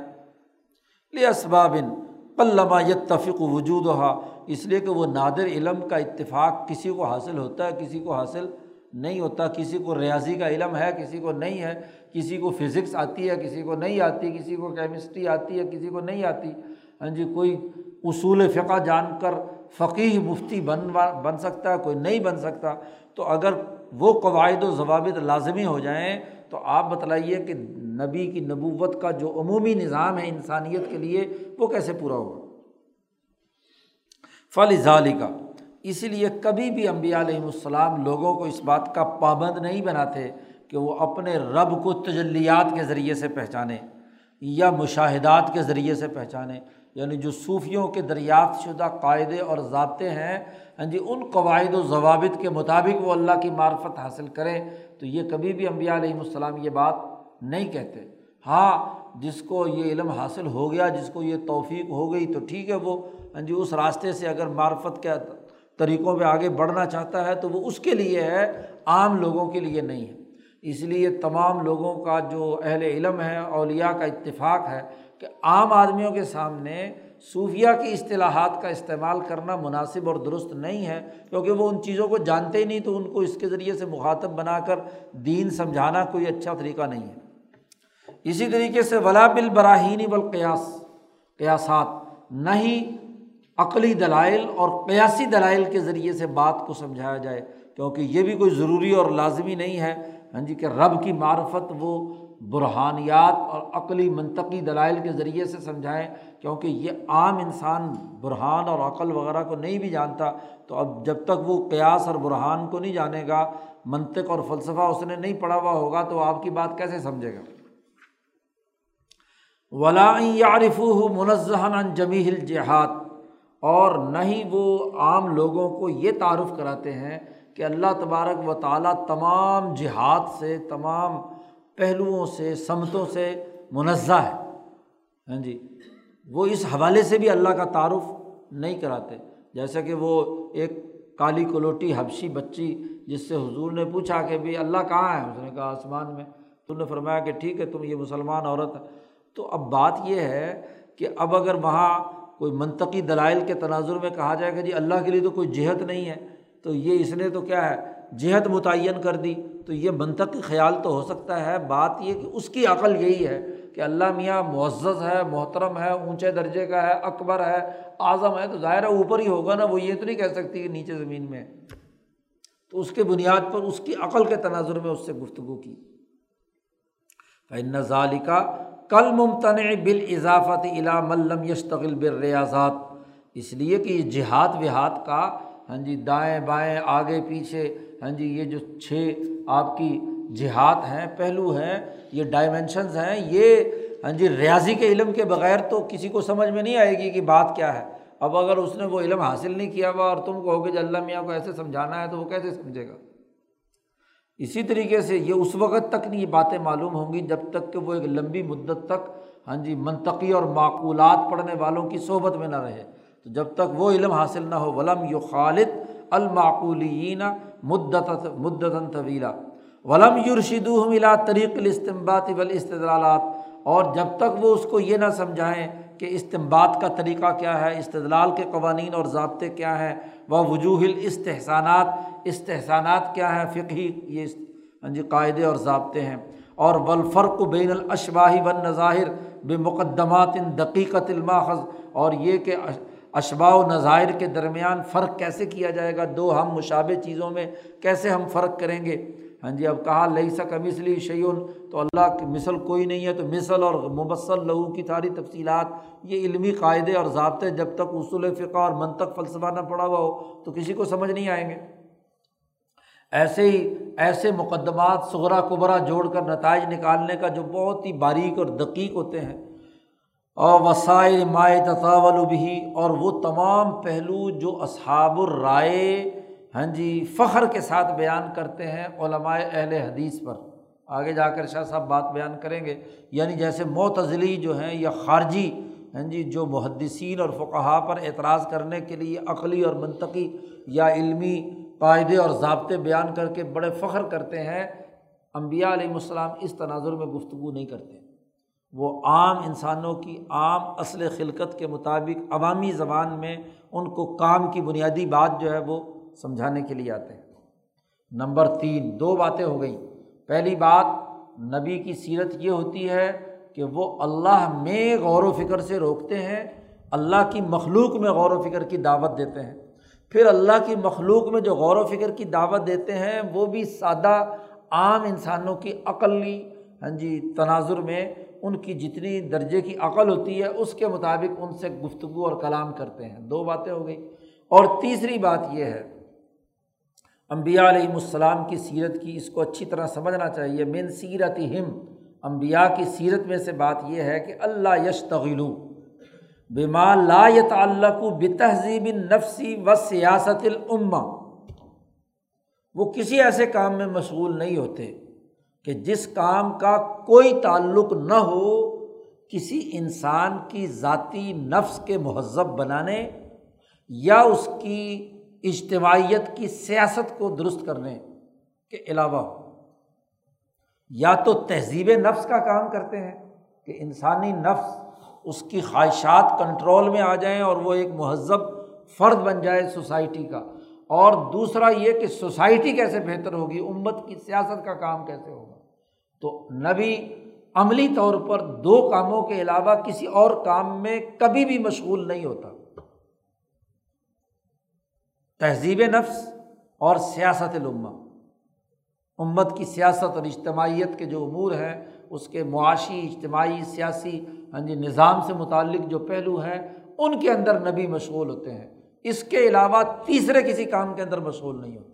لے اسبابن پلما یتفق وجود ہوا اس لیے کہ وہ نادر علم کا اتفاق کسی کو حاصل ہوتا ہے، کسی کو حاصل نہیں ہوتا۔ کسی کو ریاضی کا علم ہے، کسی کو نہیں ہے۔ کسی کو فزکس آتی ہے، کسی کو نہیں آتی۔ کسی کو کیمسٹری آتی ہے، کسی کو نہیں آتی۔ ہاں جی کوئی اصول فقہ جان کر فقی مفتی بن بن سکتا ہے، کوئی نہیں بن سکتا۔ تو اگر وہ قواعد و ضوابط لازمی ہو جائیں تو آپ بتلائیے کہ نبی کی نبوت کا جو عمومی نظام ہے انسانیت کے لیے وہ کیسے پورا ہوگا فل ظالی کا اسی لیے کبھی بھی امبیا علیہم السلام لوگوں کو اس بات کا پابند نہیں بناتے کہ وہ اپنے رب کو تجلیات کے ذریعے سے پہچانیں یا مشاہدات کے ذریعے سے پہچانیں یعنی جو صوفیوں کے دریافت شدہ قاعدے اور ضابطے ہیں ہاں جی ان قواعد و ضوابط کے مطابق وہ اللہ کی معرفت حاصل کریں تو یہ کبھی بھی امبیا علیہم السلام یہ بات نہیں کہتے۔ ہاں جس کو یہ علم حاصل ہو گیا، جس کو یہ توفیق ہو گئی تو ٹھیک ہے وہ ہاں جی اس راستے سے اگر معرفت کے طریقوں پہ آگے بڑھنا چاہتا ہے تو وہ اس کے لیے ہے، عام لوگوں کے لیے نہیں ہے۔ اس لیے تمام لوگوں کا جو اہل علم ہے، اولیاء کا اتفاق ہے کہ عام آدمیوں کے سامنے صوفیہ کی اصطلاحات کا استعمال کرنا مناسب اور درست نہیں ہے، کیونکہ وہ ان چیزوں کو جانتے ہی نہیں، تو ان کو اس کے ذریعے سے مخاطب بنا کر دین سمجھانا کوئی اچھا طریقہ نہیں ہے۔ اسی طریقے سے ولا بل براہینی قیاسات، نہ ہی عقلی دلائل اور قیاسی دلائل کے ذریعے سے بات کو سمجھایا جائے، کیونکہ یہ بھی کوئی ضروری اور لازمی نہیں ہے۔ ہاں جی کہ رب کی معرفت وہ برحانیات اور عقلی منطقی دلائل کے ذریعے سے سمجھائیں کیونکہ یہ عام انسان برہان اور عقل وغیرہ کو نہیں بھی جانتا، تو اب جب تک وہ قیاس اور برہان کو نہیں جانے گا، منطق اور فلسفہ اس نے نہیں پڑھا ہوا ہوگا، تو آپ کی بات کیسے سمجھے گا؟ ولا یارف منظہن جمی الجہاد اور نہ ہی وہ عام لوگوں کو یہ تعارف کراتے ہیں کہ اللہ تبارک و تعالیٰ تمام جہاد سے، تمام پہلوؤں سے، سمتوں سے منزہ ہے۔ ہاں جی۔ وہ اس حوالے سے بھی اللہ کا تعارف نہیں کراتے۔ جیسا کہ وہ ایک کالی کلوٹی حبشی بچی جس سے حضور نے پوچھا کہ بھائی اللہ کہاں ہے؟ اس نے کہا آسمان میں۔ تو نے فرمایا کہ ٹھیک ہے، تم یہ مسلمان عورت ہے۔ تو اب بات یہ ہے کہ اب اگر وہاں کوئی منطقی دلائل کے تناظر میں کہا جائے کہ جی اللہ کے لیے تو کوئی جہت نہیں ہے، تو یہ اس نے تو کیا ہے، جہت متعین کر دی۔ تو یہ منطقی خیال تو ہو سکتا ہے، بات یہ کہ اس کی عقل یہی ہے کہ اللہ میاں معزز ہے، محترم ہے، اونچے درجے کا ہے، اکبر ہے، اعظم ہے، تو ظاہر ہے اوپر ہی ہوگا نا، وہ یہ تو نہیں کہہ سکتی کہ نیچے زمین میں۔ تو اس کے بنیاد پر، اس کی عقل کے تناظر میں اس سے گفتگو کی۔ فن کل ممتن بال اضافت علا ملم یشتغل بر اس لیے کہ یہ جہاد وہاد کا ہاں جی دائیں بائیں، آگے پیچھے ہاں جی یہ جو چھ آپ کی جہاد ہیں، پہلو ہیں، یہ ڈائمینشنز ہیں، یہ ہاں جی ریاضی کے علم کے بغیر تو کسی کو سمجھ میں نہیں آئے گی کہ بات کیا ہے۔ اب اگر اس نے وہ علم حاصل نہیں کیا ہوا اور تم کہو کہ جی اللہ میاں کو ایسے سمجھانا ہے تو وہ کیسے سمجھے گا؟ اسی طریقے سے یہ اس وقت تک نہیں، یہ باتیں معلوم ہوں گی جب تک کہ وہ ایک لمبی مدت تک ہاں جی منطقی اور معقولات پڑھنے والوں کی صحبت میں نہ رہے۔ تو جب تک وہ علم حاصل نہ ہو، ولم یو خالد المعقولین مدت مدتاً طویلا ولم یورشید ملا طریق الاستمبات والاستدلالات، اور جب تک وہ اس کو یہ نہ سمجھائیں کہ استمباد کا طریقہ کیا ہے، استدلال کے قوانین اور ضابطے کیا ہیں وہ وجوہ الاستحسانات، استحسانات کیا ہیں فقہی یہ ہاں جی قاعدے اور ضابطے ہیں۔ اور ولفرق بین الاشباہی و نظاہر بے مقدمات ان دقیقت الماخذ، اور یہ کہ اشباء و نظائر کے درمیان فرق کیسے کیا جائے گا؟ دو ہم مشابہ چیزوں میں کیسے ہم فرق کریں گے؟ ہاں جی اب کہا، لئی سا کمسلی شعین تو اللہ کی مثل کوئی نہیں ہے، تو مثل اور مبصل لہو کی ساری تفصیلات، یہ علمی قاعدے اور ضابطے جب تک اصول فقہ اور منطق فلسفہ نہ پڑا ہوا ہو، تو کسی کو سمجھ نہیں آئیں گے۔ ایسے ہی، ایسے مقدمات سغرا قبرا جوڑ کر نتائج نکالنے کا جو بہت ہی باریک اور دقیق ہوتے ہیں۔ اور وسائل مائع تطاول بھی اور وہ تمام پہلو جو اصحاب الرائے ہاں جی فخر کے ساتھ بیان کرتے ہیں علماء اہل حدیث پر۔ آگے جا کر شاہ صاحب بات بیان کریں گے۔ یعنی جیسے معتزلی جو ہیں یا خارجی ہاں جی جو محدثین اور فقہا پر اعتراض کرنے کے لیے عقلی اور منطقی یا علمی قاعدے اور ضابطے بیان کر کے بڑے فخر کرتے ہیں امبیا علیہ السلام اس تناظر میں گفتگو نہیں کرتے۔ وہ عام انسانوں کی عام اصل خلقت کے مطابق عوامی زبان میں ان کو کام کی بنیادی بات جو ہے وہ سمجھانے کے لیے آتے ہیں۔ نمبر تین، دو باتیں ہو گئیں۔ پہلی بات، نبی کی سیرت یہ ہوتی ہے کہ وہ اللہ میں غور و فکر سے روکتے ہیں، اللہ کی مخلوق میں غور و فکر کی دعوت دیتے ہیں۔ پھر اللہ کی مخلوق میں جو غور و فکر کی دعوت دیتے ہیں، وہ بھی سادہ، عام انسانوں کی عقلی ہاں جی تناظر میں ان کی جتنی درجے کی عقل ہوتی ہے، اس کے مطابق ان سے گفتگو اور کلام کرتے ہیں۔ دو باتیں ہو گئی اور تیسری بات یہ ہے امبیا علیہم السلام کی سیرت کی اس کو اچھی طرح سمجھنا چاہیے۔ من سیرت ہم امبیا کی سیرت میں سے بات یہ ہے کہ اللہ یش تغلو بما لا تعلق و تہذیب نفسی و سیاست العما وہ کسی ایسے کام میں مشغول نہیں ہوتے کہ جس کام کا کوئی تعلق نہ ہو، کسی انسان کی ذاتی نفس کے مہذب بنانے یا اس کی اجتماعیت کی سیاست کو درست کرنے کے علاوہ یا تو تہذیب نفس کا کام کرتے ہیں کہ انسانی نفس اس کی خواہشات کنٹرول میں آ جائیں اور وہ ایک مہذب فرد بن جائے سوسائٹی کا۔ اور دوسرا یہ کہ سوسائٹی کیسے بہتر ہوگی، امت کی سیاست کا کام کیسے ہوگا۔ تو نبی عملی طور پر دو کاموں کے علاوہ کسی اور کام میں کبھی بھی مشغول نہیں ہوتا۔ تہذیب نفس اور سیاست العما امت کی سیاست اور اجتماعیت کے جو امور ہیں، اس کے معاشی، اجتماعی، سیاسی ہاں جی نظام سے متعلق جو پہلو ہیں، ان کے اندر نبی مشغول ہوتے ہیں۔ اس کے علاوہ تیسرے کسی کام کے اندر مشغول نہیں ہوتے۔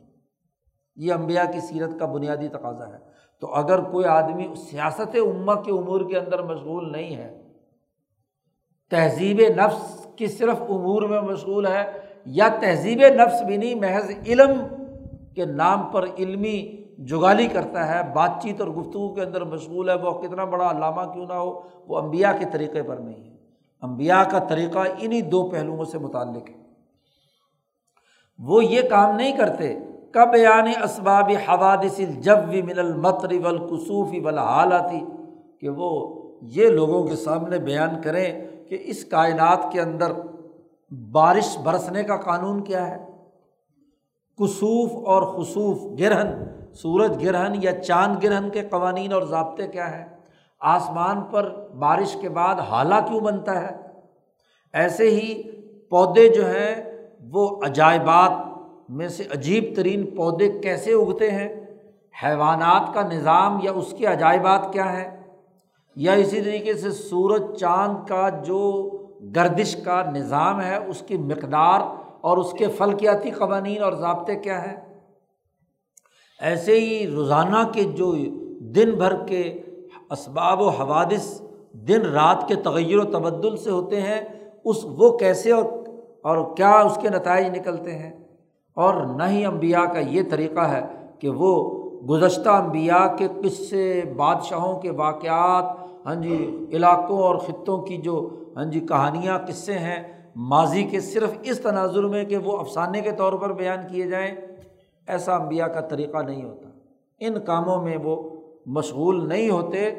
یہ امبیا کی سیرت کا بنیادی تقاضا ہے۔ تو اگر کوئی آدمی سیاست امہ کے امور کے اندر مشغول نہیں ہے، تہذیب نفس کی صرف امور میں مشغول ہے یا تہذیب نفس بھی نہیں، محض علم کے نام پر علمی جگالی کرتا ہے، بات چیت اور گفتگو کے اندر مشغول ہے، وہ کتنا بڑا علامہ کیوں نہ ہو، وہ امبیا کے طریقے پر نہیں ہے۔ امبیا کا طریقہ انہیں دو پہلوؤں سے متعلق ہے۔ وہ یہ کام نہیں کرتے، کب یعنی اسباب حوادث جب من المطر ولقصوفی حالاتی کہ وہ یہ لوگوں کے سامنے بیان کریں کہ اس کائنات کے اندر بارش برسنے کا قانون کیا ہے؟ کسوف اور خصوف گرہن، سورج گرہن یا چاند گرہن کے قوانین اور ضابطے کیا ہیں؟ آسمان پر بارش کے بعد حالہ کیوں بنتا ہے؟ ایسے ہی پودے جو ہیں، وہ عجائبات میں سے عجیب ترین پودے کیسے اگتے ہیں؟ حیوانات کا نظام یا اس کے عجائبات کیا ہیں؟ یا اسی طریقے سے سورج، چاند کا جو گردش کا نظام ہے، اس کی مقدار اور اس کے فلکیاتی قوانین اور ضابطے کیا ہیں؟ ایسے ہی روزانہ کے جو دن بھر کے اسباب و حوادث دن رات کے تغیر و تبدل سے ہوتے ہیں، اس وہ کیسے اور اور کیا اس کے نتائج نکلتے ہیں؟ اور نہ ہی امبیا کا یہ طریقہ ہے کہ وہ گزشتہ انبیاء کے قصے، بادشاہوں کے واقعات ہاں جی علاقوں اور خطوں کی جو ہاں جی کہانیاں قصے ہیں؟ ماضی کے صرف اس تناظر میں کہ وہ افسانے کے طور پر بیان کیے جائیں، ایسا انبیاء کا طریقہ نہیں ہوتا۔ ان کاموں میں وہ مشغول نہیں ہوتے۔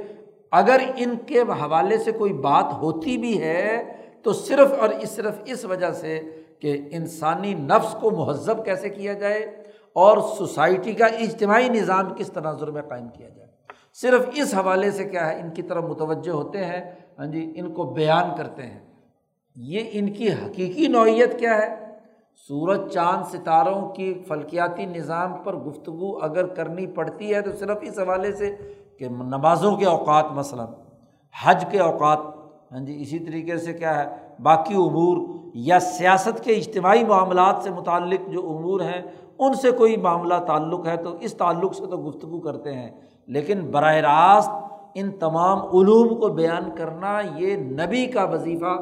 اگر ان کے حوالے سے کوئی بات ہوتی بھی ہے، تو صرف اور صرف اس وجہ سے کہ انسانی نفس کو مہذب کیسے کیا جائے اور سوسائٹی کا اجتماعی نظام کس تناظر میں قائم کیا جائے۔ صرف اس حوالے سے کیا ہے؟ ان کی طرف متوجہ ہوتے ہیں۔ ہاں جی ان کو بیان کرتے ہیں۔ یہ ان کی حقیقی نوعیت کیا ہے؟ سورج، چاند، ستاروں کی فلکیاتی نظام پر گفتگو اگر کرنی پڑتی ہے تو صرف اس حوالے سے کہ نمازوں کے اوقات مثلاً، حج کے اوقات ہاں جی اسی طریقے سے کیا ہے، باقی امور یا سیاست کے اجتماعی معاملات سے متعلق جو امور ہیں، ان سے کوئی معاملہ تعلق ہے تو اس تعلق سے تو گفتگو کرتے ہیں۔ لیکن براہ راست ان تمام علوم کو بیان کرنا یہ نبی کا وظیفہ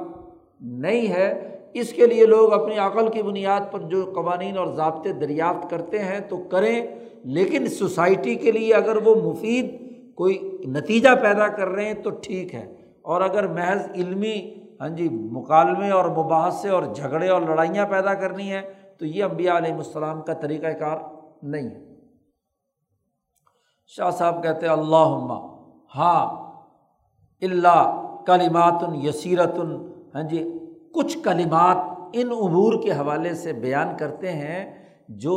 نہیں ہے۔ اس کے لیے لوگ اپنی عقل کی بنیاد پر جو قوانین اور ضابطے دریافت کرتے ہیں تو کریں، لیکن سوسائٹی کے لیے اگر وہ مفید کوئی نتیجہ پیدا کر رہے ہیں تو ٹھیک ہے۔ اور اگر محض علمی ہاں جی مکالمے اور مباحثے اور جھگڑے اور لڑائیاں پیدا کرنی ہیں تو یہ امبیا علیہ السلام کا طریقۂ کار نہیں ہے۔ شاہ صاحب کہتے اللہ ہاں اللہ کلیمات یسیرت ہاں جی کچھ کلمات ان امور کے حوالے سے بیان کرتے ہیں جو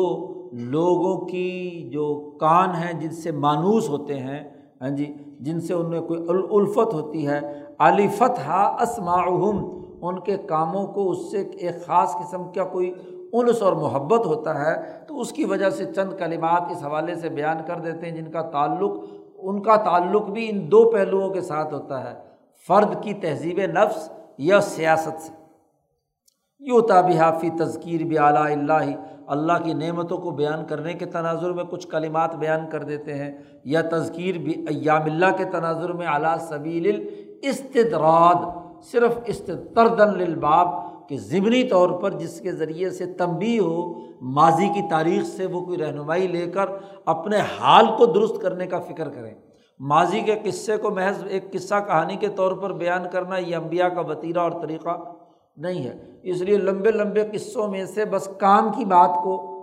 لوگوں کی جو کان ہیں، جن سے مانوس ہوتے ہیں۔ ہاں جی جن سے ان میں کوئی الفت ہوتی ہے۔ علیفت ہا اسماعم ان کے کاموں کو اس سے ایک خاص قسم کا کوئی انس اور محبت ہوتا ہے۔ تو اس کی وجہ سے چند کلمات اس حوالے سے بیان کر دیتے ہیں جن کا تعلق ان کا تعلق بھی ان دو پہلوؤں کے ساتھ ہوتا ہے، فرد کی تہذیب نفس یا سیاست سے۔ یوں تابی فی تذکیر بھی اعلیٰ اللہ اللہ کی نعمتوں کو بیان کرنے کے تناظر میں کچھ کلمات بیان کر دیتے ہیں، یا تذکیر بھی ایام اللہ کے تناظر میں اعلیٰ سبیل استدراد صرف استردن للباب کہ ضمنی طور پر جس کے ذریعے سے تنبی ہو، ماضی کی تاریخ سے وہ کوئی رہنمائی لے کر اپنے حال کو درست کرنے کا فکر کریں۔ ماضی کے قصے کو محض ایک قصہ کہانی کے طور پر بیان کرنا یہ امبیا کا وطیرہ اور طریقہ نہیں ہے۔ اس لیے لمبے لمبے قصوں میں سے بس کام کی بات کو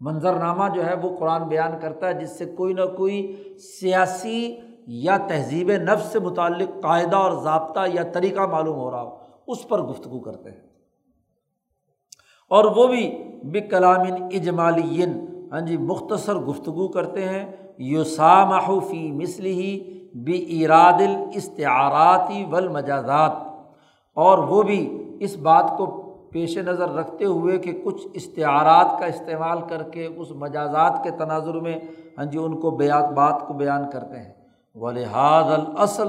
منظرنامہ جو ہے وہ قرآن بیان کرتا ہے، جس سے کوئی نہ کوئی سیاسی یا تہذیب نفس سے متعلق قاعدہ اور ضابطہ یا طریقہ معلوم ہو رہا ہو، اس پر گفتگو کرتے ہیں۔ اور وہ بھی بے کلامن اجمالین ہاں جی مختصر گفتگو کرتے ہیں۔ یوسامحفی مسلی بے اراد الاستعاراتی والمجازات۔ اور وہ بھی اس بات کو پیش نظر رکھتے ہوئے کہ کچھ استعارات کا استعمال کر کے اس مجازات کے تناظر میں ہاں جی ان کو بیات بات کو بیان کرتے ہیں۔ ولحاظ الاصل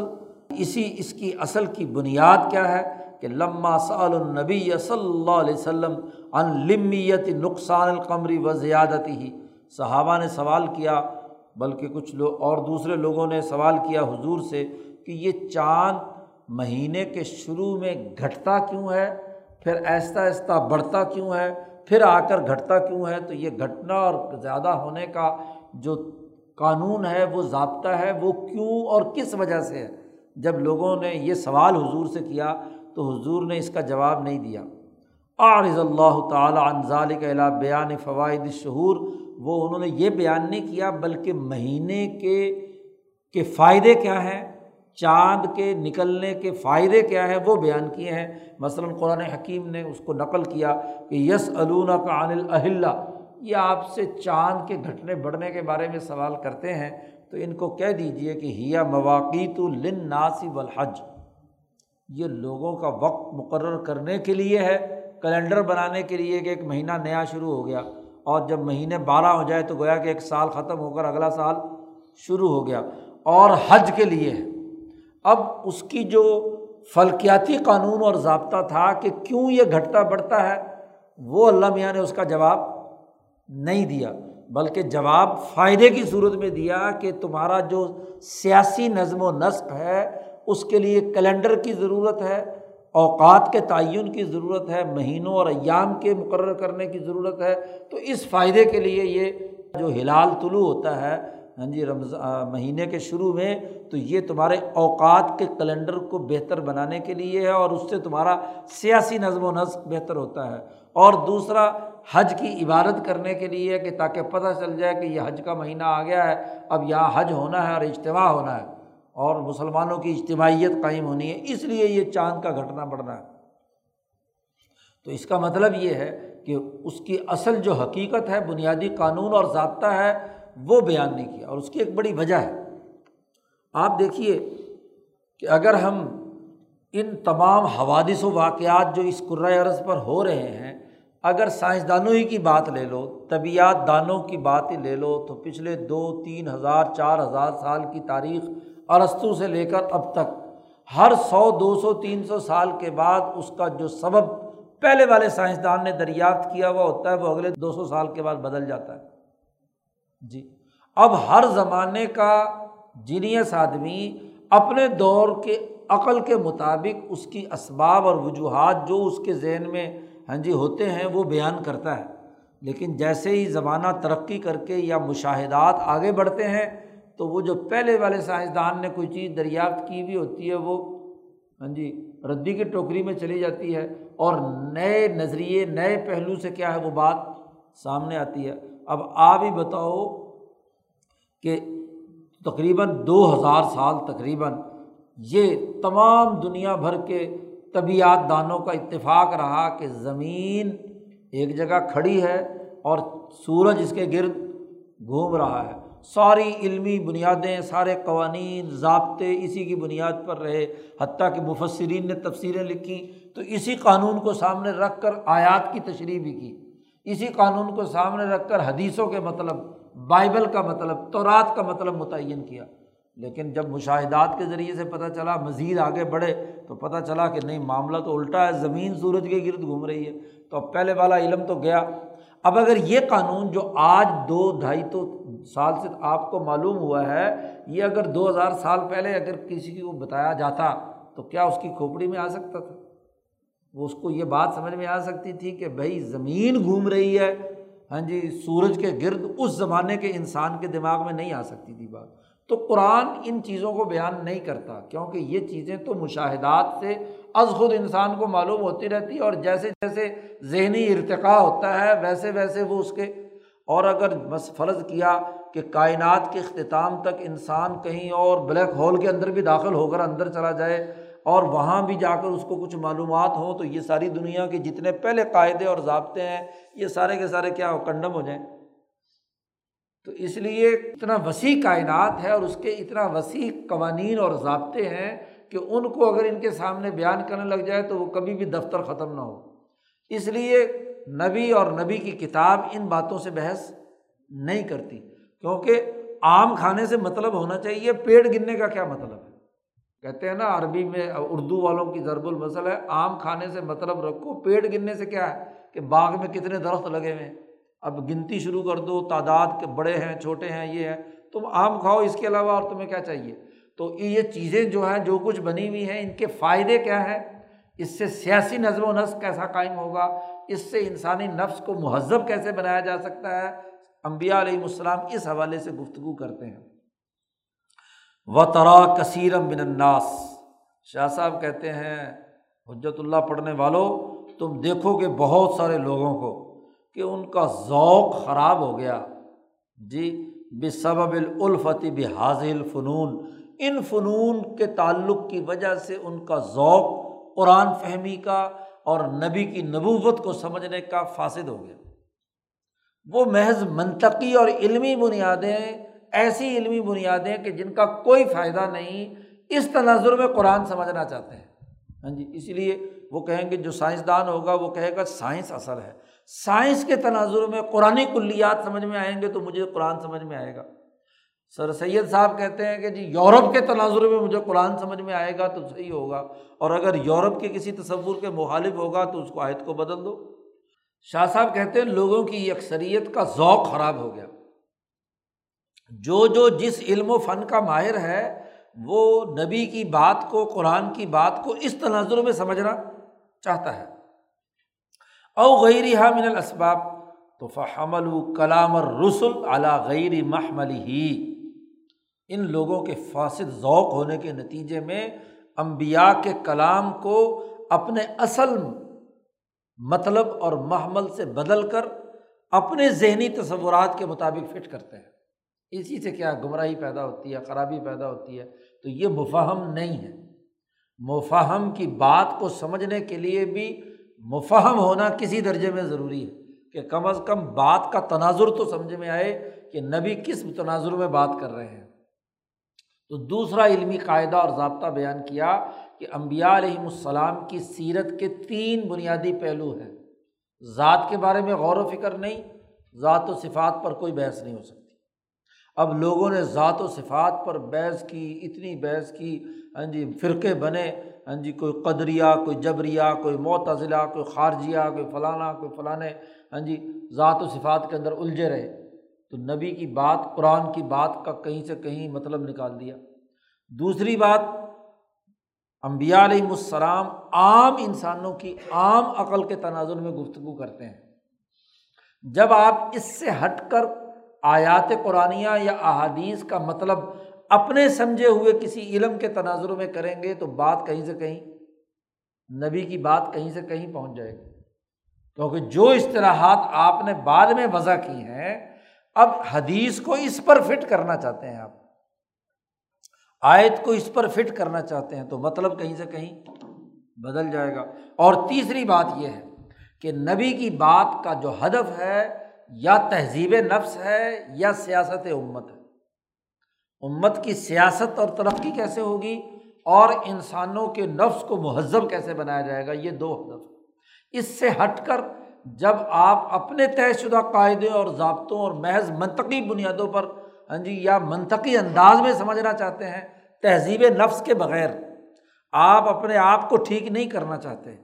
اسی اس کی اصل کی بنیاد کیا ہے؟ کہ لمہ سعل النبی صلی اللہ علیہ وسلم ان لمیت نقصان القمری و زیادتی ہی صحابہ نے سوال کیا، بلکہ کچھ لوگ اور دوسرے لوگوں نے سوال کیا حضور سے کہ یہ چاند مہینے کے شروع میں گھٹتا کیوں ہے؟ پھر ایستا ایستا بڑھتا کیوں ہے؟ پھر آ کر گھٹتا کیوں ہے؟ تو یہ گھٹنا اور زیادہ ہونے کا جو قانون ہے، وہ ضابطہ ہے، وہ کیوں اور کس وجہ سے ہے؟ جب لوگوں نے یہ سوال حضور سے کیا تو حضور نے اس کا جواب نہیں دیا۔ عارض اللہ تعالیٰ عنظال کے علا بیان فوائد شہور وہ انہوں نے یہ بیان نہیں کیا، بلکہ مہینے کے کے فائدے کیا ہیں، چاند کے نکلنے کے فائدے کیا ہیں، وہ بیان کیے ہیں۔ مثلاً قرآن حکیم نے اس کو نقل کیا کہ یس علون کا عن الحلہ یہ آپ سے چاند کے گھٹنے بڑھنے کے بارے میں سوال کرتے ہیں، تو ان کو کہہ دیجیے کہ ہیا مواقع تو لن ناصب الحج یہ لوگوں کا وقت مقرر کرنے کے لیے ہے، کیلنڈر بنانے کے لیے کہ ایک مہینہ نیا شروع ہو گیا۔ اور جب مہینے بارہ ہو جائے تو گویا کہ ایک سال ختم ہو کر اگلا سال شروع ہو گیا۔ اور حج کے لیے۔ ہے اب اس کی جو فلکیاتی قانون اور ضابطہ تھا کہ کیوں یہ گھٹتا بڑھتا ہے، وہ اللہ میاں نے اس کا جواب نہیں دیا، بلکہ جواب فائدے کی صورت میں دیا کہ تمہارا جو سیاسی نظم و نسق ہے اس کے لیے کیلنڈر کی ضرورت ہے، اوقات کے تعین کی ضرورت ہے، مہینوں اور ایام کے مقرر کرنے کی ضرورت ہے۔ تو اس فائدے کے لیے یہ جو ہلال طلوع ہوتا ہے ہاں جی رمضان مہینے کے شروع میں، تو یہ تمہارے اوقات کے کیلنڈر کو بہتر بنانے کے لیے ہے اور اس سے تمہارا سیاسی نظم و نسق بہتر ہوتا ہے۔ اور دوسرا، حج کی عبادت کرنے کے لیے کہ تاکہ پتہ چل جائے کہ یہ حج کا مہینہ آ گیا ہے، اب یہاں حج ہونا ہے اور اجتماع ہونا ہے۔ اور مسلمانوں کی اجتماعیت قائم ہونی ہے، اس لیے یہ چاند کا گھٹنا بڑھنا ہے۔ تو اس کا مطلب یہ ہے کہ اس کی اصل جو حقیقت ہے، بنیادی قانون اور ضابطہ ہے، وہ بیان نہیں کیا، اور اس کی ایک بڑی وجہ ہے۔ آپ دیکھیے کہ اگر ہم ان تمام حوادث و واقعات جو اس عرض پر ہو رہے ہیں، اگر سائنسدانوں ہی کی بات لے لو، طبیعت دانوں کی بات ہی لے لو، تو پچھلے دو، تین ہزار، چار ہزار سال کی تاریخ ارستوں سے لے کر اب تک۔ ہر سو، دو سو، تین سو سال کے بعد اس کا جو سبب پہلے والے سائنسدان نے دریافت کیا ہوا ہوتا ہے، وہ اگلے دو سو سال کے بعد بدل جاتا ہے۔ جی۔ اب ہر زمانے کا جینیس آدمی اپنے دور کے عقل کے مطابق اس کی اسباب اور وجوہات جو اس کے ذہن میں ہاں جی ہوتے ہیں وہ بیان کرتا ہے۔ لیکن جیسے ہی زمانہ ترقی کر کے یا مشاہدات آگے بڑھتے ہیں تو وہ جو پہلے والے سائنسدان نے کوئی چیز دریافت کی ہوئی ہوتی ہے، وہ ہاں جی ردی کی ٹوکری میں چلی جاتی ہے اور نئے نظریے، نئے پہلو سے کیا ہے، وہ بات سامنے آتی ہے۔ اب آپ ہی بتاؤ کہ تقریباً دو ہزار سال تقریباً یہ تمام دنیا بھر کے طبیعت دانوں کا اتفاق رہا کہ زمین ایک جگہ کھڑی ہے اور سورج اس کے گرد گھوم رہا ہے۔ ساری علمی بنیادیں، سارے قوانین، ضابطے اسی کی بنیاد پر رہے، حتیٰ کہ مفسرین نے تفصیلیں لکھیں تو اسی قانون کو سامنے رکھ کر آیات کی تشریح بھی کی۔ اسی قانون کو سامنے رکھ کر حدیثوں کے مطلب بائبل کا مطلب تو رات کا مطلب متعین کیا۔ لیکن جب مشاہدات کے ذریعے سے پتہ چلا، مزید آگے بڑھے، تو پتہ چلا کہ نہیں، معاملہ تو الٹا ہے، زمین سورج کے گرد گھوم رہی ہے۔ تو اب پہلے والا علم تو گیا۔ اب اگر یہ قانون جو آج دو ڈھائی تو سال سے آپ کو معلوم ہوا ہے، یہ اگر دو ہزار سال پہلے اگر کسی کو بتایا جاتا تو کیا اس کی کھوپڑی میں آ سکتا تھا؟ وہ اس کو یہ بات سمجھ میں آ سکتی تھی کہ بھائی زمین گھوم رہی ہے۔ ہاں جی سورج کے گرد اس زمانے کے انسان کے دماغ میں نہیں آ سکتی تھی بات۔ تو قرآن ان چیزوں کو بیان نہیں کرتا، کیونکہ یہ چیزیں تو مشاہدات سے از خود انسان کو معلوم ہوتی رہتی ہے اور جیسے جیسے ذہنی ارتقاء ہوتا ہے، ویسے ویسے وہ اس کے۔ اور اگر بس فرض کیا کہ کائنات کے اختتام تک انسان کہیں اور بلیک ہول کے اندر بھی داخل ہو کر اندر چلا جائے اور وہاں بھی جا کر اس کو کچھ معلومات ہوں، تو یہ ساری دنیا کے جتنے پہلے قاعدے اور ضابطے ہیں، یہ سارے کے سارے کیا ہو، کنڈم ہو جائیں۔ تو اس لیے اتنا وسیع کائنات ہے اور اس کے اتنا وسیع قوانین اور ضابطے ہیں کہ ان کو اگر ان کے سامنے بیان کرنے لگ جائے تو وہ کبھی بھی دفتر ختم نہ ہو۔ اس لیے نبی اور نبی کی کتاب ان باتوں سے بحث نہیں کرتی، کیونکہ آم کھانے سے مطلب ہونا چاہیے پیڑ گننے کا کیا مطلب ہے؟ کہتے ہیں نا، عربی میں اردو والوں کی ضرب المسل ہے آم کھانے سے مطلب رکھو پیڑ گننے سے کیا ہے؟ کہ باغ میں کتنے درخت لگے ہوئے ہیں۔ اب گنتی شروع کر دو، تعداد کے بڑے ہیں، چھوٹے ہیں، یہ ہیں تم آم کھاؤ اس کے علاوہ اور تمہیں کیا چاہیے؟ تو یہ چیزیں جو ہیں، جو کچھ بنی ہوئی ہیں، ان کے فائدے کیا ہیں؟ اس سے سیاسی نظم و نسق کیسا قائم ہوگا؟ اس سے انسانی نفس کو مہذب کیسے بنایا جا سکتا ہے؟ امبیا علیہ السلام اس حوالے سے گفتگو کرتے ہیں۔ و ترا کثیرم بن الناس۔ شاہ صاحب کہتے ہیں حجرت اللہ پڑھنے والوں تم دیکھو کہ بہت سارے لوگوں کو۔ کہ ان کا ذوق خراب ہو گیا۔ جی بے سبب الفتی بے حاضل فنون ان فنون کے تعلق کی وجہ سے ان کا ذوق قرآن فہمی کا اور نبی کی نبوت کو سمجھنے کا فاصد ہو گیا۔ وہ محض منطقی اور علمی بنیادیں، ایسی علمی بنیادیں کہ جن کا کوئی فائدہ نہیں، اس تناظر میں قرآن سمجھنا چاہتے ہیں۔ ہاں جی اسی لیے وہ کہیں گے جو سائنسدان ہوگا، وہ کہے گا سائنس اثر ہے۔ سائنس کے تناظر میں قرآن کلیات سمجھ میں آئیں گے تو مجھے قرآن سمجھ میں آئے گا۔ سر سید صاحب کہتے ہیں کہ جی یورپ کے تناظر میں مجھے قرآن سمجھ میں آئے گا تو صحیح ہوگا، اور اگر یورپ کے کسی تصور کے مخالف ہوگا تو اس کو آیت کو بدل دو۔ شاہ صاحب کہتے ہیں، لوگوں کی اکثریت کا ذوق خراب ہو گیا۔ جو جو جس علم و فن کا ماہر ہے، وہ نبی کی بات کو، قرآن کی بات کو اس تناظر میں سمجھنا چاہتا ہے۔ او غیر من الاسباب، تو فحمل کلام رسول اعلیٰ غیر محمل ہی ان لوگوں کے فاصد ذوق ہونے کے نتیجے میں امبیا کے کلام کو اپنے اصل مطلب اور محمل سے بدل کر اپنے ذہنی تصورات کے مطابق فٹ کرتے ہیں۔ اسی سے کیا گمراہی پیدا ہوتی ہے، خرابی پیدا ہوتی ہے؟ تو یہ مفہم نہیں ہے۔ مفہم کی بات کو سمجھنے کے لیے بھی مفہم ہونا کسی درجے میں ضروری ہے کہ کم از کم بات کا تناظر تو سمجھ میں آئے کہ نبی کس تناظر میں بات کر رہے ہیں۔ تو دوسرا علمی قاعدہ اور ضابطہ بیان کیا کہ امبیا علیہم السلام کی سیرت کے تین بنیادی پہلو ہیں۔ ذات کے بارے میں غور و فکر نہیں، ذات و صفات پر کوئی بحث نہیں ہو سکتی۔ اب لوگوں نے ذات و صفات پر بحث کی، اتنی بحث کی ہاں جی فرقے بنے ہاں جی کوئی قدریا کوئی جبریا کوئی معتضلا کوئی خارجیہ، کوئی فلانا، کوئی فلانے ہاں جی ذات و صفات کے اندر الجھے رہے۔ تو نبی کی بات، قرآن کی بات کا کہیں سے کہیں مطلب نکال دیا۔ دوسری بات امبیا علیہم السلام عام انسانوں کی عام عقل کے تناظر میں گفتگو کرتے ہیں۔ جب آپ اس سے ہٹ کر آیات قرآن یا احادیث کا مطلب اپنے سمجھے ہوئے کسی علم کے تناظر میں کریں گے تو بات کہیں سے کہیں، نبی کی بات کہیں سے کہیں پہنچ جائے گی۔ کیونکہ جو اصطلاحات آپ نے بعد میں وضع کی ہیں، اب حدیث کو اس پر فٹ کرنا چاہتے ہیں آپ۔ آیت کو اس پر فٹ کرنا چاہتے ہیں تو مطلب کہیں سے کہیں بدل جائے گا۔ اور تیسری بات یہ ہے کہ نبی کی بات کا جو ہدف ہے، یا تہذیب نفس ہے، یا سیاست امت ہے۔ امت کی سیاست اور ترقی کیسے ہوگی اور انسانوں کے نفس کو مہذب کیسے بنایا جائے گا؟ یہ دو ہدف اس سے ہٹ کر جب آپ اپنے طے شدہ قاعدے اور ضابطوں اور محض منطقی بنیادوں پر ہاں جی یا منطقی انداز میں سمجھنا چاہتے ہیں، تہذیب نفس کے بغیر آپ اپنے آپ کو ٹھیک نہیں کرنا چاہتے،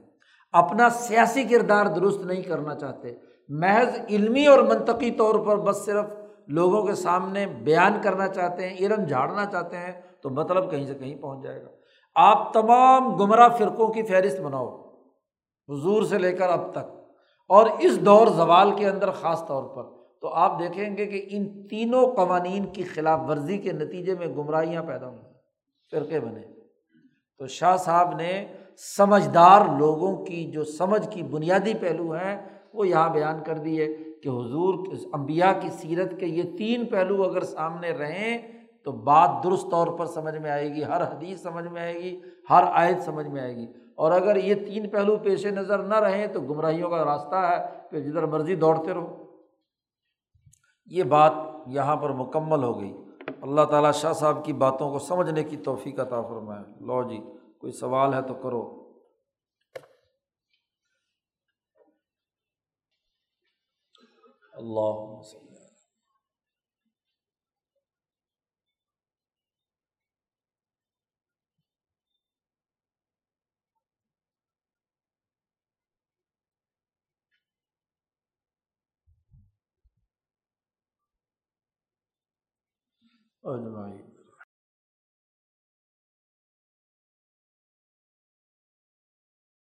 اپنا سیاسی کردار درست نہیں کرنا چاہتے، محض علمی اور منطقی طور پر بس صرف لوگوں کے سامنے بیان کرنا چاہتے ہیں، علم جھاڑنا چاہتے ہیں، تو مطلب کہیں سے کہیں پہنچ جائے گا۔ آپ تمام گمراہ فرقوں کی فہرست بناؤ حضور سے لے کر اب تک۔ اور اس دور زوال کے اندر خاص طور پر تو آپ دیکھیں گے کہ ان تینوں قوانین کی خلاف ورزی کے نتیجے میں گمراہیاں پیدا ہوئیں، فرقے بنے۔ تو شاہ صاحب نے سمجھدار لوگوں کی جو سمجھ کی بنیادی پہلو ہیں، وہ یہاں بیان کر دیے۔ کہ حضور امبیا کی سیرت کے یہ تین پہلو اگر سامنے رہیں تو بات درست طور پر سمجھ میں آئے گی، ہر حدیث سمجھ میں آئے گی، ہر آیت سمجھ میں آئے گی۔ اور اگر یہ تین پہلو پیش نظر نہ رہیں تو گمراہیوں کا راستہ ہے، پھر جدھر مرضی دوڑتے رہو۔ یہ بات یہاں پر مکمل ہو گئی۔ اللہ تعالیٰ شاہ صاحب کی باتوں کو سمجھنے کی توفیق عطا فرمائے۔ لو جی کوئی سوال ہے تو کرو۔ اللہ اجمائی